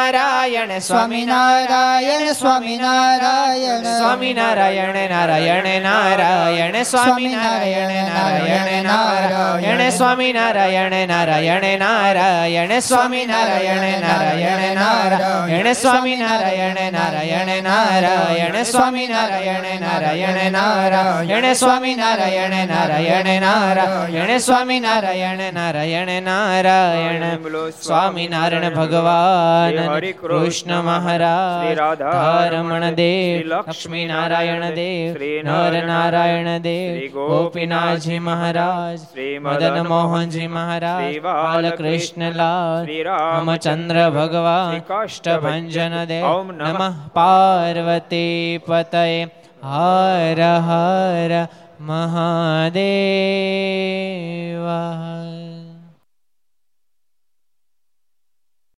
સ્વામિનારાયણ સ્વામિનારાયણ સ્વામિનારાયણ સ્વામિનારાયણ સ્વામિનારાયણ નારાયણ નારાયણ સ્વામિનારાયણ નારાયણ નારાયણ સ્વામિનારાયણ નારાયણ નારાયણ સ્વામિનારાયણ નારાયણ નારાયણ નારાયણ સ્વામી નારાયણ નારાયણ નારાયણ સ્વામી નારાયણ નારાયણ નારાયણ સ્વામી નારાયણ નારાયણ નારાયણ સ્વામી નારાયણ નારાયણ નારાયણ સ્વામી નારાયણ ભગવાન હરિ કૃષ્ણ મહારાજ શ્રી રાધા ધર્મણ દેવ લક્ષ્મી નારાયણ દેવ શ્રી નર નારાયણ દેવ ગોપીનાથજી મહારાજ શ્રી મદન મોહનજી મહારાજ બાલકૃષ્ણલાલ રામચંદ્ર ભગવાન કાષ્ટભંજન દેવ નમઃ પાર્વતી પતય હર હર મહાદેવા